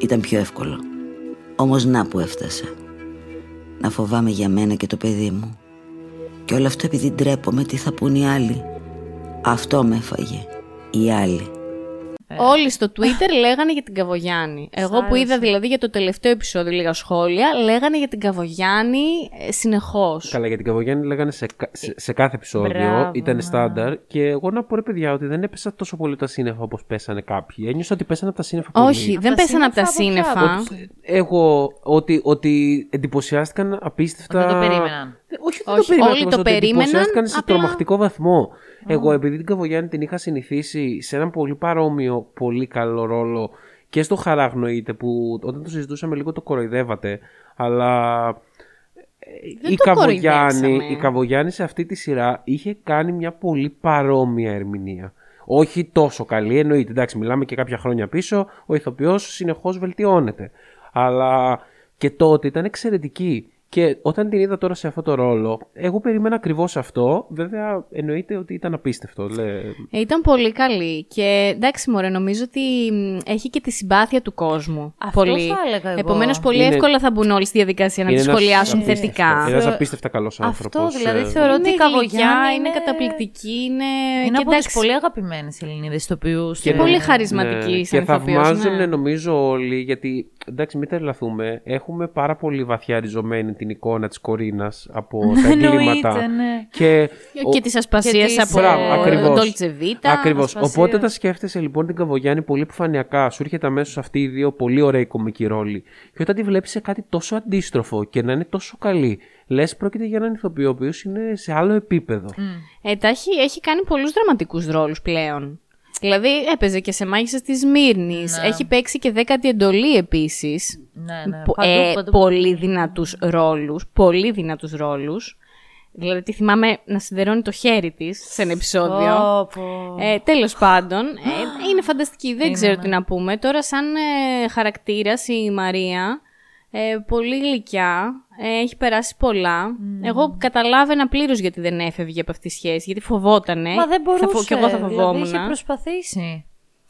Ήταν πιο εύκολο. Όμως να που έφτασα. Να φοβάμαι για μένα και το παιδί μου. Και όλο αυτό επειδή ντρέπομαι τι θα πούν οι άλλοι. Αυτό με έφαγε. Οι άλλοι. Όλοι στο Twitter λέγανε για την Καβογιάννη. Εγώ που είδα δηλαδή για το τελευταίο επεισόδιο λίγα σχόλια, λέγανε για την Καβογιάννη ε, συνεχώς. Καλά, για την Καβογιάννη λέγανε σε, κα- σε, σε κάθε επεισόδιο. Μπράβο, ήταν ναι. στάνταρ. Και εγώ να πω ρε παιδιά ότι δεν έπεσα τόσο πολύ τα σύννεφα όπως πέσανε κάποιοι. Ένιωσα ότι πέσανε από τα σύννεφα πολύ. Όχι, δεν τα πέσανε από τα σύννεφα από ποια σύννεφα. Εγώ ότι, ότι εντυπωσιάστηκαν απίστευτα. Δεν το περίμεναν. Ε, Όχι, δεν Όχι, το περίμεναν. όλοι όμως, το ότι περίμεναν, εντυπωσιάστηκαν σε απλά- τρομακτικό βαθμό. Εγώ, επειδή την Καβογιάννη την είχα συνηθίσει σε έναν πολύ παρόμοιο, πολύ καλό ρόλο και στο χαράγνοείται που όταν το συζητούσαμε λίγο το κοροϊδεύατε, αλλά Δεν η το Καβογιάννη, κοροϊδέψαμε. η Καβογιάννη σε αυτή τη σειρά είχε κάνει μια πολύ παρόμοια ερμηνεία. Όχι τόσο καλή, εννοείται. Εντάξει, μιλάμε και κάποια χρόνια πίσω. Ο ηθοποιός συνεχώς βελτιώνεται. Αλλά και τότε ήταν εξαιρετική. Και όταν την είδα τώρα σε αυτό το ρόλο, εγώ περίμενα ακριβώς αυτό. Βέβαια, εννοείται ότι ήταν απίστευτο. Λέ... Ε, ήταν πολύ καλή. Και εντάξει, μωρέ, νομίζω ότι μ, έχει και τη συμπάθεια του κόσμου. Αυτό πολύ. θα έλεγα εγώ. Επομένως, πολύ Είναι- εύκολα θα μπουν όλοι στη διαδικασία να τη σχολιάσουν θετικά. Ένας απίστευτα καλός άνθρωπος. Αυτό δηλαδή θεωρώ ότι η είναι γλυκιά, Καβογιάννη είναι καταπληκτική, είναι. Είναι και από τις εντάξει, πολύ αγαπημένες Ελληνίδες ηθοποιού. Και πολύ χαρισματική ναι, σαν Και ηθοποιός, θαυμάζουν ναι. νομίζω όλοι, γιατί εντάξει, μην τρελαθούμε. Έχουμε πάρα πολύ βαθιά ριζωμένη την εικόνα της Κορίνας από τα εγκλήματα. Εννοείται, ναι. Και, Και της ασπασίας της- από Μπράβο, ακριβώς. Dolce Vita. Ακριβώς. ασπασία. Οπότε όταν σκέφτεσαι λοιπόν την Καβογιάννη πολύ επιφανειακά, σου έρχεται αμέσως αυτοί οι δύο πολύ ωραίοι κομικοί ρόλοι. Και όταν τη βλέπεις σε κάτι τόσο αντίστροφο και να είναι τόσο καλή, λες πρόκειται για έναν ηθοποιό ο οποίος είναι σε άλλο επίπεδο. Ε, τα έχει, έχει κάνει πολλούς δραματικούς ρόλους πλέον. Δηλαδή έπαιζε και σε μάγισσες της Μύρνης. Έχει παίξει και δέκατη εντολή επίσης. Ναι, ναι. Πο- Παντού, ε, παντού. Πολύ δυνατούς ρόλους. Πολύ δυνατούς ρόλους. Δηλαδή τη θυμάμαι να σιδερώνει το χέρι της σε ένα επεισόδιο. Πω, πω. Ε, τέλος πάντων, ε, είναι φανταστική, δεν Είναι, ξέρω ναι. τι να πούμε. Τώρα σαν ε, χαρακτήρας η Μαρία, ε, πολύ γλυκιά, ε, έχει περάσει πολλά. Εγώ καταλάβαινα πλήρως γιατί δεν έφευγε από αυτή τη σχέση, γιατί φοβότανε. Μα δεν Θα φο- μπορούσε. και εγώ θα φοβόμουν. Δηλαδή, είχε προσπαθήσει.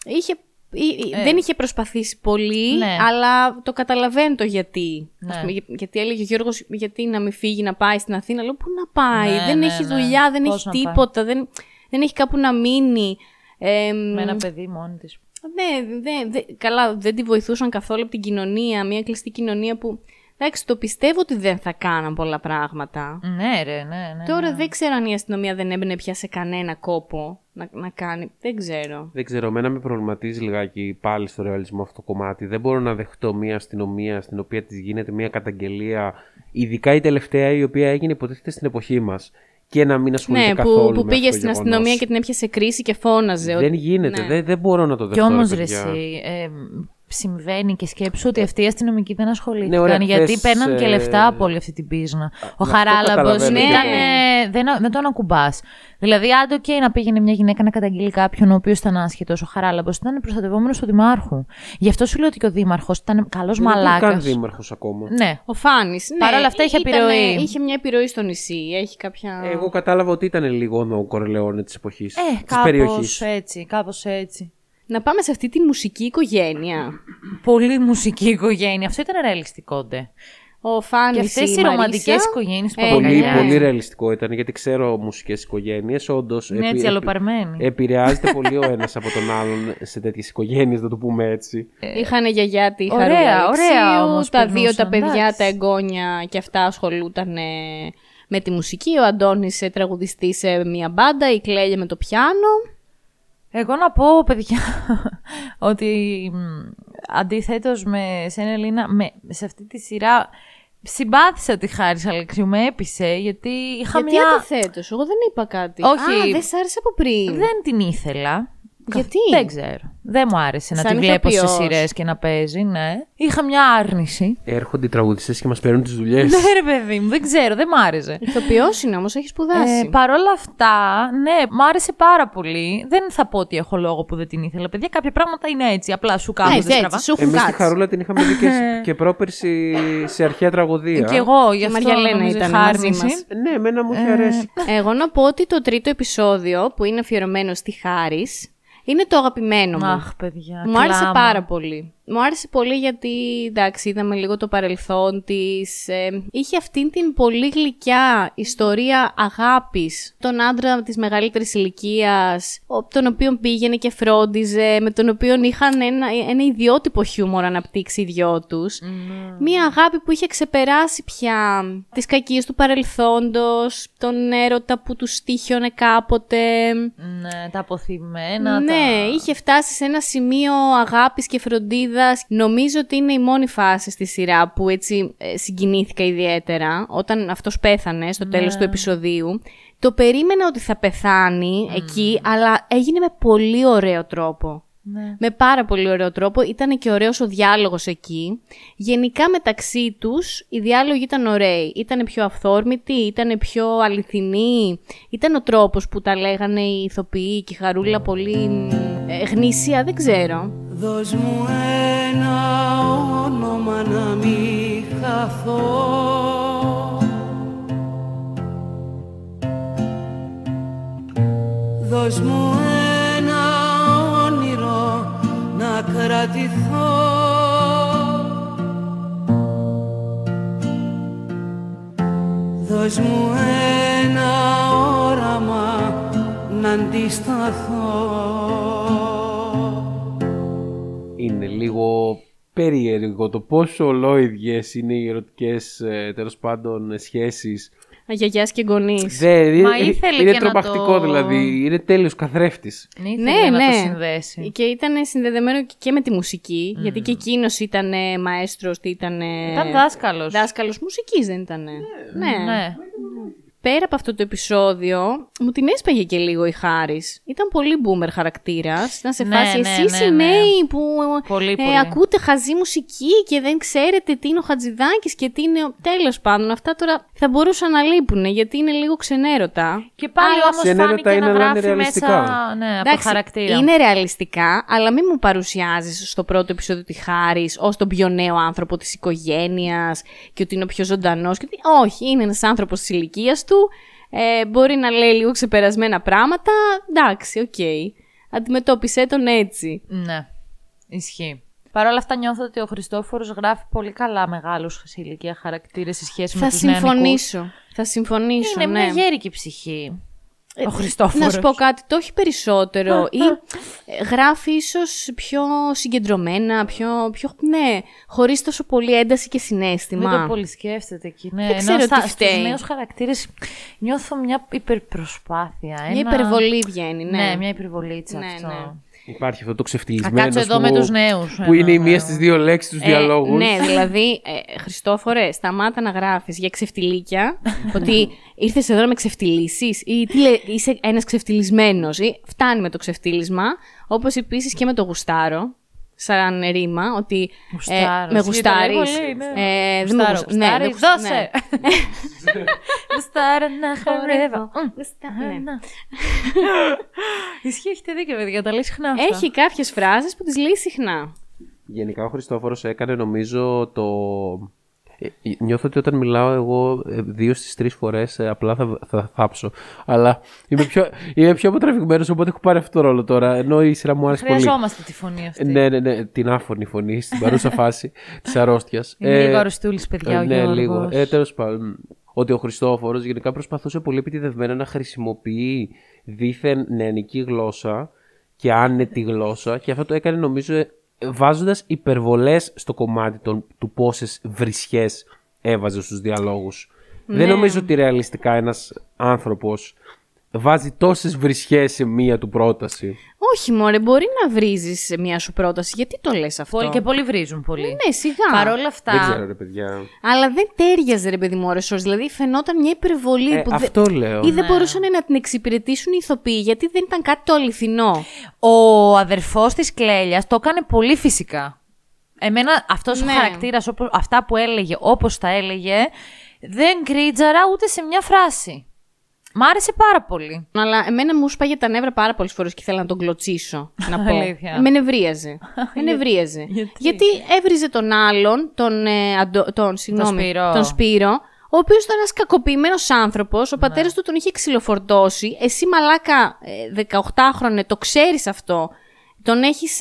Είχε- ή- ή- Δεν είχε προσπαθήσει πολύ, Ναι. αλλά το καταλαβαίνω το γιατί. Ναι. Ας πούμε, για- γιατί έλεγε ο Γιώργος, γιατί να μην φύγει να πάει στην Αθήνα. Λέω, πού να πάει, Ναι, δεν ναι, έχει ναι. δουλειά, δεν Πώς έχει να πάει; τίποτα, δεν, δεν έχει κάπου να μείνει. Ε, Με ένα παιδί μόνη της. Ναι, δε, δε- καλά, δεν τη βοηθούσαν καθόλου από την κοινωνία, μια κλειστή κοινωνία που... Εντάξει, το πιστεύω ότι δεν θα κάναν πολλά πράγματα. Ναι, ρε, ναι, ναι. Τώρα ναι. δεν ξέρω αν η αστυνομία δεν έμπαινε πια σε κανένα κόπο να, να κάνει. Δεν ξέρω. Δεν ξέρω, εμένα με προβληματίζει λιγάκι πάλι στο ρεαλισμό αυτό το κομμάτι. Δεν μπορώ να δεχτώ μια αστυνομία στην οποία της γίνεται μια καταγγελία, ειδικά η τελευταία η οποία έγινε υποτίθεται στην εποχή μας, και να μην ασχολείται Ναι, καθόλου που, που με πήγε αυτό το στην γεγονός. αστυνομία και την έπιασε κρίση και φώναζε. Δεν ότι- γίνεται, Ναι. δεν, δεν μπορώ να το Κι δεχτώ. όμω ρε ρε, παιδιά. εσύ, ε, συμβαίνει και σκέψου ότι αυτοί οι αστυνομικοί δεν ασχολήθηκαν. Ναι, ωραία, γιατί χθες, παίρναν και ε, λεφτά από όλη αυτή την πίσνα. Ο αυτό Χαράλαμπος καταλαβαίνω και ήταν. εγώ. ε, δεν, δεν τον ακουμπάς. Δηλαδή, άντε, οκ, να πήγαινε μια γυναίκα να καταγγείλει κάποιον ο οποίος ήταν άσχετος. Ο Χαράλαμπος ήταν προστατευόμενος του Δημάρχου. Γι' αυτό σου λέω ότι και ο Δήμαρχος ήταν καλός Δεν είναι μαλάκας. καν δήμαρχος ακόμα. Ναι. Ο Φάνης. Ναι, Παρ' όλα αυτά είχε ήταν- επιρροή. Είχε μια επιρροή στο νησί. Έχει κάποια. Εγώ κατάλαβα ότι ήταν λίγο ο Κορλεόνε της εποχής. Ε, της κάπως περιοχή. έτσι, κάπως έτσι. Να πάμε σε αυτή τη μουσική οικογένεια. Πολύ μουσική οικογένεια. Αυτό ήταν ρεαλιστικό, ντε. Ο Φάνης. Και αυτές οι ρομαντικές οικογένειες που Ε, Πολύ, ναι. πολύ ρεαλιστικό ήταν γιατί ξέρω μουσικές οικογένειες. Όντως. Είναι έτσι αλλοπαρμένοι. Επηρεάζεται πολύ ο ένας από τον άλλον σε τέτοιες οικογένειες, να το πούμε έτσι. Είχαν γιαγιά τη Ωραία, Χαρούλα ωραία Αλεξίου, όμως Τα δύο περνούσαν, τα παιδιά, εντάξει. τα εγγόνια και αυτά ασχολούνταν ε, με τη μουσική. Ο Αντώνης ε, τραγουδιστή σε μια μπάντα, η Κλέλια με το πιάνο. Εγώ να πω, παιδιά, ότι αντιθέτως με σένα, Ελίνα, με, σε αυτή τη σειρά συμπάθησα τη Χάρη Αλεξίου, με έπεισε, γιατί είχα Γιατί μια... αντιθέτως, εγώ δεν είπα κάτι. Όχι. Α, δεν σ' άρεσε από πριν. Δεν την ήθελα. Γιατί; Δεν ξέρω. Δεν μου άρεσε να Σαν τη βλέπω σε ηθοποιός. σειρές και να παίζει, ναι. Είχα μια άρνηση. Έρχονται οι τραγουδιστές και μας παίρνουν τις δουλειές. ναι, ρε παιδί μου, δεν ξέρω, δεν μ' άρεσε. Ηθοποιός είναι όμως, έχεις σπουδάσει. Ε, Παρ' όλα αυτά, ναι, μ' άρεσε πάρα πολύ. Δεν θα πω ότι έχω λόγο που δεν την ήθελα. Παιδιά, κάποια πράγματα είναι έτσι. Απλά σου κάθονται έτσι, στραβά. έτσι, σου έχουν Εμείς τη κάτσει. Χαρούλα την είχαμε δει και, και πρόπερση σε αρχαία τραγωδία. Και εγώ, γι' Η αυτό Μαριαλένα νομίζω ήταν είχα μαζί άρνηση. μας. Ναι, εμένα μου είχε αρέσει. Εγώ να πω ότι το τρίτο επεισόδιο που είναι αφιερωμένο στη Χάρης είναι το αγαπημένο μου. Αχ, παιδιά. Μου άρεσε κλάμα. πάρα πολύ. Μου άρεσε πολύ γιατί, εντάξει, είδαμε λίγο το παρελθόν της. ε, είχε αυτήν την πολύ γλυκιά ιστορία αγάπης. Τον άντρα της μεγαλύτερης ηλικίας, τον οποίο πήγαινε και φρόντιζε, με τον οποίο είχαν ένα, ένα ιδιότυπο χιούμορ αναπτύξει οι δυο τους. Μία αγάπη που είχε ξεπεράσει πια τις κακίες του παρελθόντος, τον έρωτα που τους στήχιωνε κάποτε. Ναι, τα αποθυμένα. Ναι, τα... είχε φτάσει σε ένα σημείο αγάπης και φροντίδας. Νομίζω ότι είναι η μόνη φάση στη σειρά που έτσι ε, συγκινήθηκα ιδιαίτερα όταν αυτός πέθανε στο τέλος του επεισοδίου. Το περίμενα ότι θα πεθάνει εκεί, αλλά έγινε με πολύ ωραίο τρόπο. Ναι. Με πάρα πολύ ωραίο τρόπο. Ήταν και ωραίος ο διάλογος εκεί. Γενικά μεταξύ τους οι διάλογοι ήταν ωραίοι. Ήταν πιο αυθόρμητοι, ήταν πιο αληθινοί. Ήταν ο τρόπος που τα λέγανε οι ηθοποιοί και η Χαρούλα πολύ ε, γνήσια, δεν ξέρω. Δώσ' μου ένα όνομα να μη χαθώ. Δώσ' μου ένα όνειρο να κρατηθώ. Δώσ' μου ένα όραμα να αντισταθώ. Είναι λίγο περίεργο το πόσο ολόιδιες είναι οι ερωτικές ε, τέλος πάντων σχέσεις. Γιαγιάς και γονείς. Δεν, είναι, ήθελε είναι και να τρομακτικό το- δηλαδή, είναι τέλειος καθρέφτης. Ήθελε Ναι, να ναι. το συνδέσει. Και ήταν συνδεδεμένο και- και με τη μουσική, γιατί και εκείνος ήταν μαέστρος, ήταν. Ήταν δάσκαλος. Δάσκαλος μουσικής, δεν ήταν. Ναι. Ναι. Πέρα από αυτό το επεισόδιο, μου την έσπαγε και λίγο η Χάρη. Ήταν πολύ boomer χαρακτήρας. Ήταν σε Ναι, φάση ναι, εσείς ναι, οι ναι. νέοι που Πολύ, ε, πολύ. ακούτε χαζή μουσική και δεν ξέρετε τι είναι ο Χατζηδάκης και τι είναι. Τέλος πάντων, αυτά τώρα θα μπορούσαν να λείπουν γιατί είναι λίγο ξενέρωτα. Και πάλι Αλλά όμως ξενέρωτα φάνηκε είναι, να αλλά είναι γράφει ρεαλιστικά. μέσα ναι, από το Εντάξει, χαρακτήρα. Είναι ρεαλιστικά, αλλά μην μου παρουσιάζεις στο πρώτο επεισόδιο τη Χάρη ως τον πιο νέο άνθρωπο της οικογένειας και ότι είναι ο πιο ζωντανός. Όχι, είναι ένας άνθρωπος της ηλικίας του. Ε, μπορεί να λέει λίγο ξεπερασμένα πράγματα. Εντάξει, οκ. Αντιμετώπισε τον έτσι. Ναι, ισχύει. Παρ' όλα αυτά νιώθω ότι ο Χριστόφορος γράφει πολύ καλά μεγάλους σε ηλικία χαρακτήρες σε σχέση Θα με τους νεανικούς. συμφωνήσω. Θα συμφωνήσω. Είναι ναι. μια γέρικη ψυχή. Ε, ο Χριστόφορος. Να σου πω κάτι, το έχει περισσότερο ή ε, γράφει ίσως πιο συγκεντρωμένα, πιο, πιο ναι, χωρίς τόσο πολύ ένταση και συνέστημα. Μην το πολύ σκέφτεται εκεί. Ναι, Δεν ξέρω στα, τι στους φταίει. νέους χαρακτήρες νιώθω μια υπερπροσπάθεια. Μια ένα- υπερβολή βγαίνει, ναι. Ναι, μια υπερβολίτσα Ναι, αυτό. ναι. Υπάρχει αυτό το Θα ξεφτυλισμένο. κάτσω εδώ με τους νέους. Που ένα, είναι η μία ναι. στις δύο λέξεις τους Ε, διαλόγους. ναι, δηλαδή, ε, Χριστόφορε, σταμάτα να γράφεις για ξεφτιλίκια, ότι ήρθες εδώ να με ξεφτυλίσεις ή τι λέ, είσαι ένας ξεφτυλισμένος ή φτάνει με το ξεφτύλισμα, όπως επίσης και με το γουστάρο, σαν ρήμα, ότι ε, Γουστάρω. με Ισχύει, το λέει γουστάρεις. πολύ, ναι. Ε, δεν με Γουστάρω, γουσ- ναι, γουστάρεις, δεν γουσ- δώσε. ναι. Γουστάρω να χορεύω. Μμ. Γουστά- ναι. Να. Ισχύει, έχετε δίκιο, παιδιά, τα λέει συχνά αυτά. Έχει κάποιες φράσεις που τις λέει συχνά. Γενικά ο Χριστόφορος έκανε νομίζω το... Ε, Νιώθω ότι όταν μιλάω εγώ ε, δύο στις τρεις φορές ε, απλά θα, θα θάψω. Αλλά είμαι πιο, είμαι πιο αποτραβηγμένος οπότε έχω πάρει αυτό το ρόλο τώρα. Ενώ η σειρά μου άρεσε πολύ. Χρειαζόμαστε τη φωνή αυτή. Ναι, ναι, ναι, την άφωνη φωνή στην παρούσα φάση της αρρώστιας. Είναι λίγο αρρωστούλης, παιδιά, ο Ναι, Γιώργος. λίγο. Ε, τέλος πάντων, ότι ο Χριστόφορος γενικά προσπαθούσε πολύ επιτιδευμένα να χρησιμοποιεί δίθεν νεανική γλώσσα και άνετη γλώσσα και αυτό το έκανε νομίζω ε, βάζοντας υπερβολές στο κομμάτι των, του πόσες βρισιές έβαζε στους διαλόγους. Δεν νομίζω ότι ρεαλιστικά ένας άνθρωπος βάζει τόσες βρισιές σε μία του πρόταση. Όχι, μωρέ, μπορεί να βρίζεις μια σου πρόταση. Γιατί το λες αυτό; Πολύ και πολλοί βρίζουν πολύ. Ναι, σιγά. Παρ' όλα αυτά. Δεν ξέρω ρε παιδιά. Αλλά δεν τέριαζε, ρε παιδί μου, ώρες ώρες. Δηλαδή φαινόταν μια υπερβολή Ε, που δεν- αυτό λέω. ή δεν μπορούσαν να την εξυπηρετήσουν οι ηθοποιοί, γιατί δεν ήταν κάτι το αληθινό. Ο αδερφός της Κλέλιας το έκανε πολύ φυσικά. Εμένα αυτός Ναι. ο χαρακτήρας, όπως- αυτά που έλεγε, όπως τα έλεγε, δεν κρίτζαρα ούτε σε μια φράση. Μ' άρεσε πάρα πολύ. Αλλά εμένα μου σπάγε τα νεύρα πάρα πολλές φορές και ήθελα να τον κλωτσίσω. Να πω. Αλήθεια. Με νευρίαζε. Με νευρίαζε. Γιατί; έβριζε τον άλλον, τον, ε, Αντο- τον, συγγνώμη, Σπύρο. τον Σπύρο, ο οποίος ήταν ένας κακοποιημένος άνθρωπος. Ο πατέρας του τον είχε ξυλοφορτώσει. Εσύ, μαλάκα, ε, 18χρονε, το ξέρεις αυτό. Τον έχεις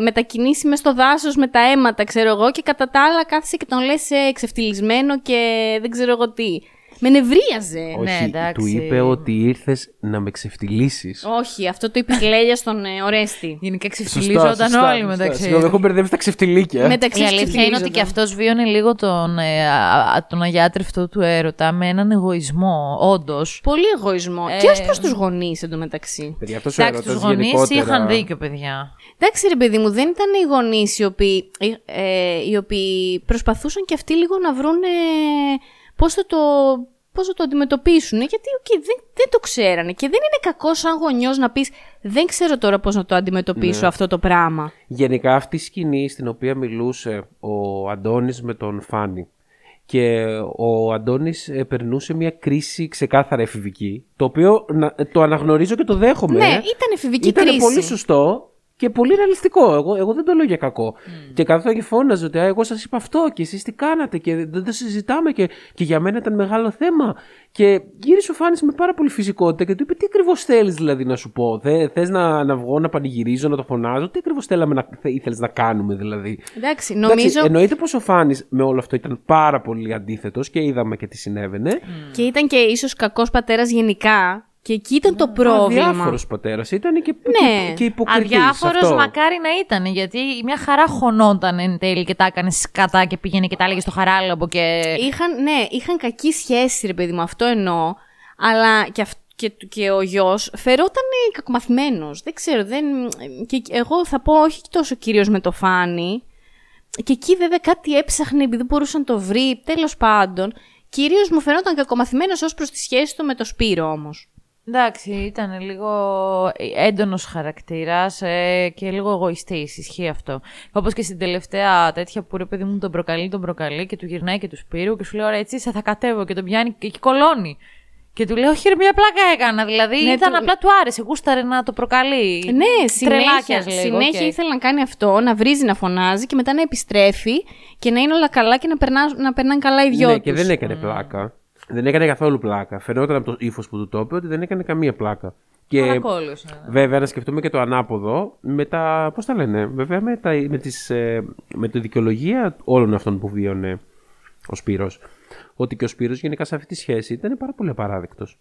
μετακινήσει μες στο δάσος με τα αίματα, ξέρω εγώ, και κατά τα άλλα κάθεσαι και τον λες εξευτυλισμένο και δεν ξέρω εγώ τι. Με νευρίαζε. Όχι, Ναι, εντάξει. του είπε ότι ήρθες να με ξεφτυλίσεις. Όχι, αυτό το είπε η Κλέλια στον ε, Ορέστη. Γενικά Σωστά, ξεφτυλίζονταν σωστά, όλοι σωστά. μεταξύ. Συγγνώμη, έχω μπερδεύει τα ξεφτυλίκια. Μεταξύ Η αλήθεια είναι ότι και αυτός βίωνε λίγο τον, ε, α- α- τον αγιάτρευτο του έρωτα με έναν εγωισμό, όντως. Πολύ εγωισμό. Ε, Και ως προς τους γονείς εντωμεταξύ. Παιδιά, αυτός ο Εντάξει, τους έρωτας γονείς γενικότερα- είχαν δίκιο, παιδιά. Εντάξει, ρε παιδί μου, δεν ήταν οι γονείς οι οποίοι, ε, οι οποίοι προσπαθούσαν και αυτοί λίγο να βρουν πώς θα το. Πώς θα το αντιμετωπίσουν, γιατί okay, δεν, δεν το ξέρανε και δεν είναι κακό σαν γονιός να πεις δεν ξέρω τώρα πώς να το αντιμετωπίσω Ναι. αυτό το πράγμα. Γενικά αυτή η σκηνή στην οποία μιλούσε ο Αντώνης με τον Φάνη και ο Αντώνης ε, περνούσε μια κρίση ξεκάθαρα εφηβική, το οποίο να- το αναγνωρίζω και το δέχομαι. Ναι, ήταν εφηβική Ήταν κρίση. πολύ σωστό, Και πολύ ρεαλιστικό. Εγώ, εγώ δεν το λέω για κακό. Και καθόταν και φώναζε ότι «Α, εγώ σας είπα αυτό και εσείς τι κάνατε και δεν το συζητάμε και, και για μένα ήταν μεγάλο θέμα. Και γύρισε ο Φάνης με πάρα πολύ φυσικότητα και του είπε: Τι ακριβώς θέλεις δηλαδή να σου πω; Θε να, να βγω, να πανηγυρίζω, να το φωνάζω; Τι ακριβώς θέλαμε να ήθελες να κάνουμε δηλαδή; Εντάξει, Εντάξει, νομίζω. εννοείται πως ο Φάνης με όλο αυτό ήταν πάρα πολύ αντίθετος και είδαμε και τι συνέβαινε. Και ήταν και ίσως κακός πατέρας γενικά. Και εκεί ήταν το πρόβλημα. Αδιάφορος πατέρας ήταν και, Ναι. και, και υποκριτής Αδιάφορος αυτό. μακάρι να ήταν, γιατί μια χαρά χωνόταν εν τέλει και τα έκανε σκατά και πήγαινε και τα έλεγε στο χαράλαμπο και. Είχαν, ναι, είχαν κακή σχέση, ρε παιδί μου, αυτό εννοώ. Αλλά και, αυ- και, και ο γιος φερόταν κακομαθημένος. Δεν ξέρω, δεν. Και εγώ θα πω όχι τόσο κυρίως με το φάνη. Και εκεί βέβαια κάτι έψαχνε επειδή δεν μπορούσε να το βρει. Τέλος πάντων. Κυρίως μου φαινόταν κακομαθημένος ως προς τη σχέση του με το Σπύρο όμως. Εντάξει, ήταν λίγο έντονος χαρακτήρας και λίγο εγωιστής. Ισχύει αυτό. Όπως και στην τελευταία τέτοια που ρε παιδί μου τον προκαλεί, τον προκαλεί και του γυρνάει και τους Σπύρου και σου λέει: Ωραία, έτσι σε θα κατέβω και τον πιάνει και εκεί κολώνει. Και του λέει: Όχι, ρε, μια πλάκα έκανα. Δηλαδή Ναι, ήταν του- απλά του άρεσε. Γούσταρε να το προκαλεί. Ναι, συνέχεια, Τρελάκιας λίγο, συνέχεια οκ. ήθελε να κάνει αυτό, να βρίζει, να φωνάζει και μετά να επιστρέφει και να είναι όλα καλά και να, περνά, να περνάνε καλά οι δυο Ναι, τους. και δεν έκανε πλάκα. Δεν έκανε καθόλου πλάκα. Φαινόταν από το ύφος που του το είπε ότι δεν έκανε καμία πλάκα. Και Παρακόλλησε. βέβαια να σκεφτούμε και το ανάποδο με τα. Πώς τα λένε, βέβαια με, τα, με, τις, ε, με τη δικαιολογία όλων αυτών που βίωνε ο Σπύρος. Ότι και ο Σπύρος γενικά σε αυτή τη σχέση ήταν πάρα πολύ απαράδεκτος.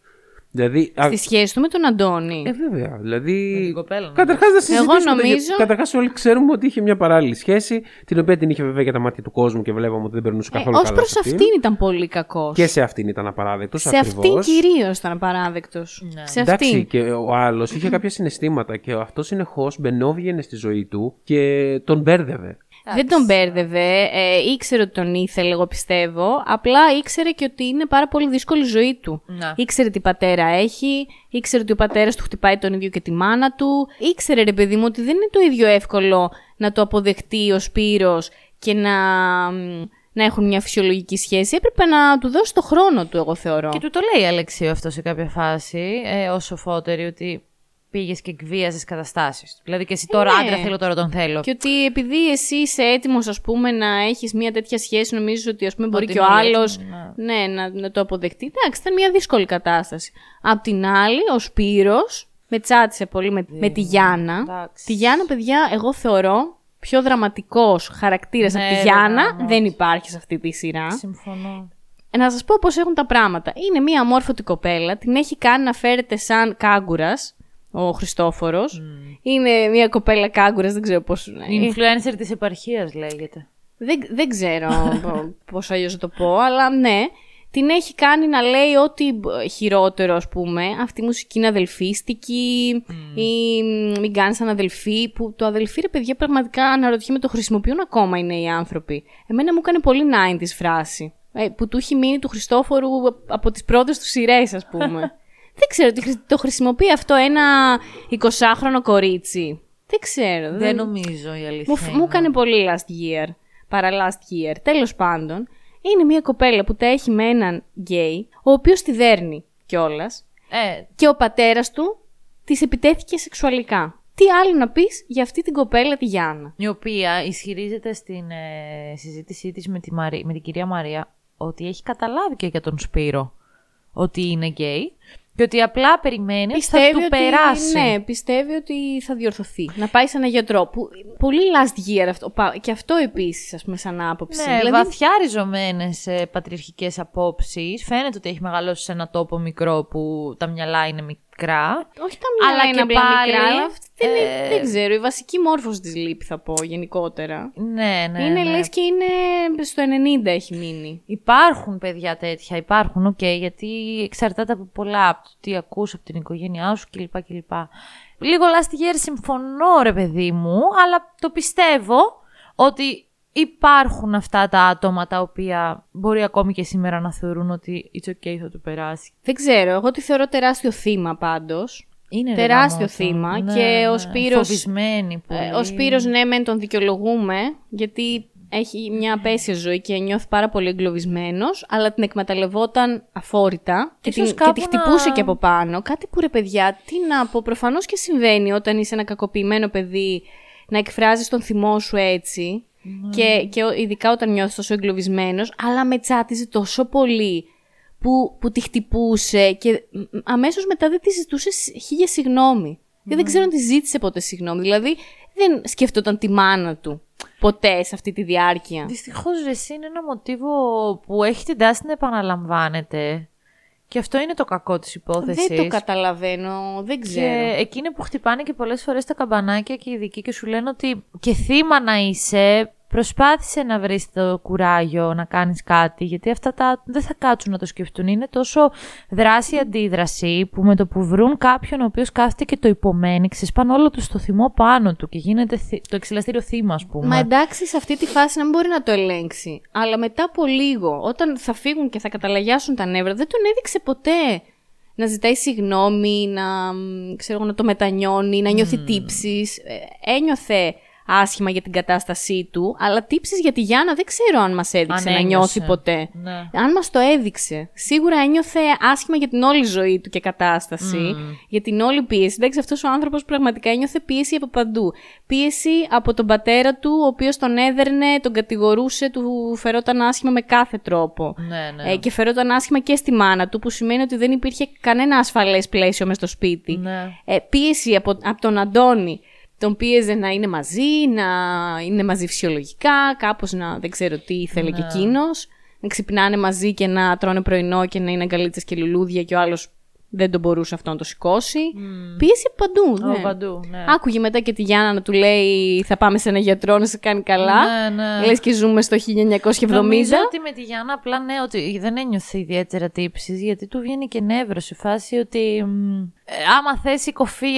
Δηλαδή. α- Στη σχέση του με τον Αντώνη. Ε, βέβαια. Δηλαδή. Με την κοπέλα, ναι. Καταρχάς να συζητήσουμε. Εγώ νομίζω- Καταρχάς, όλοι ξέρουμε ότι είχε μια παράλληλη σχέση, την οποία την είχε βέβαια για τα μάτια του κόσμου και βλέπαμε ότι δεν περνούσε καθόλου Ω καλά. προς σε αυτήν. Ε, αυτήν ήταν πολύ κακός. Και σε αυτήν ήταν απαράδεκτος. Σε αυτήν κυρίως ήταν απαράδεκτος. Σε Εντάξει, αυτήν. και ο άλλος είχε κάποια συναισθήματα και αυτό συνεχώς μπαινόβγαινε στη ζωή του και τον μπέρδευε. Δεν τον μπέρδευε. Ε, ήξερε ότι τον ήθελε, εγώ πιστεύω. Απλά ήξερε και ότι είναι πάρα πολύ δύσκολη η ζωή του. Ναι. Ήξερε τι πατέρα έχει. Ήξερε ότι ο πατέρας του χτυπάει τον ίδιο και τη μάνα του. Ήξερε, ρε παιδί μου, ότι δεν είναι το ίδιο εύκολο να το αποδεχτεί ο Σπύρος και να, μ, να έχουν μια φυσιολογική σχέση. Έπρεπε να του δώσει το χρόνο του, εγώ θεωρώ. Και του το λέει η Αλεξίου αυτό σε κάποια φάση, ε, ω σοφότερη, ότι πήγες και εκβίαζες καταστάσεις. Δηλαδή και εσύ τώρα ναι. άντρα θέλω, τώρα τον θέλω. Και ότι επειδή εσύ είσαι έτοιμος, ας πούμε, να έχεις μια τέτοια σχέση, νομίζεις ότι ας πούμε, μπορεί Ότι και ο είναι άλλος έτοιμο, ναι, να, να το αποδεχτεί. Εντάξει, ήταν μια δύσκολη κατάσταση. Απ' την άλλη, ο Σπύρος με τσάτισε πολύ με, με τη Γιάννα. εντάξει. Τη Γιάννα, παιδιά, εγώ θεωρώ πιο δραματικός χαρακτήρας Ναι, από τη ρε, Γιάννα γάμο. δεν υπάρχει σε αυτή τη σειρά. Συμφωνώ. Ε, Να σας πω πώς έχουν τα πράγματα. Είναι μια αμόρφωτη κοπέλα, την έχει κάνει να φέρεται σαν κάγκουρας ο Χριστόφορος. Είναι μια κοπέλα κάγκουρας, δεν ξέρω πώς. Influencer της επαρχίας λέγεται. Δεν, δεν ξέρω πώς αλλιώς να το πω, αλλά ναι. Την έχει κάνει να λέει ό,τι μπ- χειρότερο, ας πούμε. Αυτή η μουσική είναι αδελφίστικη ή μ, μην κάνεις σαν αδελφή. Που το αδελφή, ρε παιδιά, πραγματικά αναρωτιέμαι το χρησιμοποιούν ακόμα οι νέοι άνθρωποι. Εμένα μου έκανε πολύ 90s φράση. Ε, που του έχει μείνει του Χριστόφορου από τις πρώτες του σειρές, ας πούμε. δεν ξέρω, τι χρη- το χρησιμοποιεί αυτό ένα 20χρονο κορίτσι. Δεν ξέρω. Δεν νομίζω η αλήθεια. Μου, φ- μου είναι. έκανε πολύ last year. Παρά last year. Τέλος πάντων, είναι μια κοπέλα που τα έχει με έναν γκέι, ο οποίος τη δέρνει κιόλας. Ε, Και ο πατέρας του της επιτέθηκε σεξουαλικά. Τι άλλο να πεις για αυτή την κοπέλα τη Γιάννα; η οποία ισχυρίζεται στην ε, συζήτησή της με, τη Μαρι- με την κυρία Μαρία ότι έχει καταλάβει και για τον Σπύρο ότι είναι γκέι και ότι απλά περιμένεις ότι θα του ότι, περάσει. Ναι, πιστεύει ότι θα διορθωθεί. Να πάει σε έναν γιατρό. Που, πολύ last year αυτό. πα- Και αυτό επίσης, ας πούμε, σαν άποψη. Ναι, Δηλαδή, βαθιά ριζωμένες ε, πατριαρχικές απόψεις. Φαίνεται ότι έχει μεγαλώσει σε ένα τόπο μικρό που τα μυαλά είναι μικρά. Όχι τα μυαλά Αλλά είναι και απλά πάλι, μικρά, αλλά αυτή δεν, είναι- ε, δεν ξέρω. Η βασική μόρφωση της λείπει, θα πω γενικότερα. Ναι, ναι. είναι ναι. λες και είναι στο 90 έχει μείνει. Υπάρχουν παιδιά τέτοια, υπάρχουν, οκ, γιατί εξαρτάται από πολλά, από το τι ακούς από την οικογένειά σου κλπ. κλπ. Λίγο last year συμφωνώ ρε παιδί μου, αλλά το πιστεύω ότι υπάρχουν αυτά τα άτομα τα οποία μπορεί ακόμη και σήμερα να θεωρούν ότι it's okay θα του περάσει. Δεν ξέρω, εγώ τη θεωρώ τεράστιο θύμα πάντως. Είναι ρε Τεράστιο γαμώτο. θύμα Ναι, και ο ναι. Σπύρος... Φοβισμένη πολύ. Ε, Ο Σπύρος ναι μεν τον δικαιολογούμε γιατί έχει μια απέσια ζωή και νιώθει πάρα πολύ εγκλωβισμένος, αλλά την εκμεταλλευόταν αφόρητα και, Ίσως την, και κάπου τη χτυπούσε να- και από πάνω. Κάτι που ρε παιδιά, τι να πω, προφανώς και συμβαίνει όταν είσαι ένα κακοποιημένο παιδί να εκφράζεις τον θυμό σου έτσι. Ναι. Και, και ο- ειδικά όταν νιώθεις τόσο εγκλωβισμένος, αλλά με τσάτιζε τόσο πολύ που, που τη χτυπούσε και αμέσως μετά δεν τη ζητούσε σ- χίλια συγγνώμη. Και δεν ξέρω αν τη ζήτησε ποτέ συγγνώμη. Δηλαδή δεν σκεφτόταν τη μάνα του ποτέ σε αυτή τη διάρκεια. Δυστυχώς, εσύ είναι ένα μοτίβο που έχει την τάση να επαναλαμβάνεται. Και αυτό είναι το κακό της υπόθεσης. Δεν το καταλαβαίνω, δεν ξέρω. Και εκείνοι που χτυπάνε και πολλές φορές τα καμπανάκια και οι ειδικοί και σου λένε ότι και θύμα να είσαι, προσπάθησε να βρεις το κουράγιο να κάνεις κάτι, γιατί αυτά τα δεν θα κάτσουν να το σκεφτούν. Είναι τόσο δράση-αντίδραση που με το που βρουν κάποιον ο οποίος κάθεται και το υπομένει, ξεσπάνε όλο του στο θυμό πάνω του και γίνεται θυ- το εξελαστήριο θύμα, ας πούμε. Μα εντάξει, σε αυτή τη φάση να μην μπορεί να το ελέγξει. Αλλά μετά από λίγο, όταν θα φύγουν και θα καταλαγιάσουν τα νεύρα, δεν τον έδειξε ποτέ να ζητάει συγγνώμη, να, μ, ξέρω, εγώ, να το μετανιώνει, να νιώθει τύψεις. Ε, Ένιωθε άσχημα για την κατάστασή του, αλλά τύψεις για τη Γιάννα δεν ξέρω αν μας έδειξε Αν να ένιωσε. νιώθει ποτέ. Ναι. Αν μας το έδειξε. Σίγουρα ένιωθε άσχημα για την όλη ζωή του και κατάσταση. Για την όλη πίεση. Εντάξει, αυτός ο άνθρωπος πραγματικά ένιωθε πίεση από παντού. Πίεση από τον πατέρα του, ο οποίος τον έδερνε, τον κατηγορούσε, του φερόταν άσχημα με κάθε τρόπο. Ναι, ναι. Ε, και φερόταν άσχημα και στη μάνα του, που σημαίνει ότι δεν υπήρχε κανένα ασφαλές πλαίσιο μες στο σπίτι. Ναι. Ε, πίεση από, από τον Αντώνη. Τον πίεζε να είναι μαζί, να είναι μαζί φυσιολογικά, κάπως να δεν ξέρω τι ήθελε Ναι. και εκείνος. Να ξυπνάνε μαζί και να τρώνε πρωινό και να είναι αγκαλίτσες και λουλούδια και ο άλλος δεν τον μπορούσε αυτό να το σηκώσει. Πίεση από παντού. Από ναι. παντού, ναι. Άκουγε μετά και τη Γιάννα να του λέει θα πάμε σε ένα γιατρό να σε κάνει καλά. Ναι, ναι. Λες και ζούμε στο 1970. Νομίζω ότι με τη Γιάννα απλά ναι, ότι δεν ένιωθε ιδιαίτερα τύψει, γιατί του βγαίνει και νεύρο σε φάση ότι. μ, ε, άμα θες η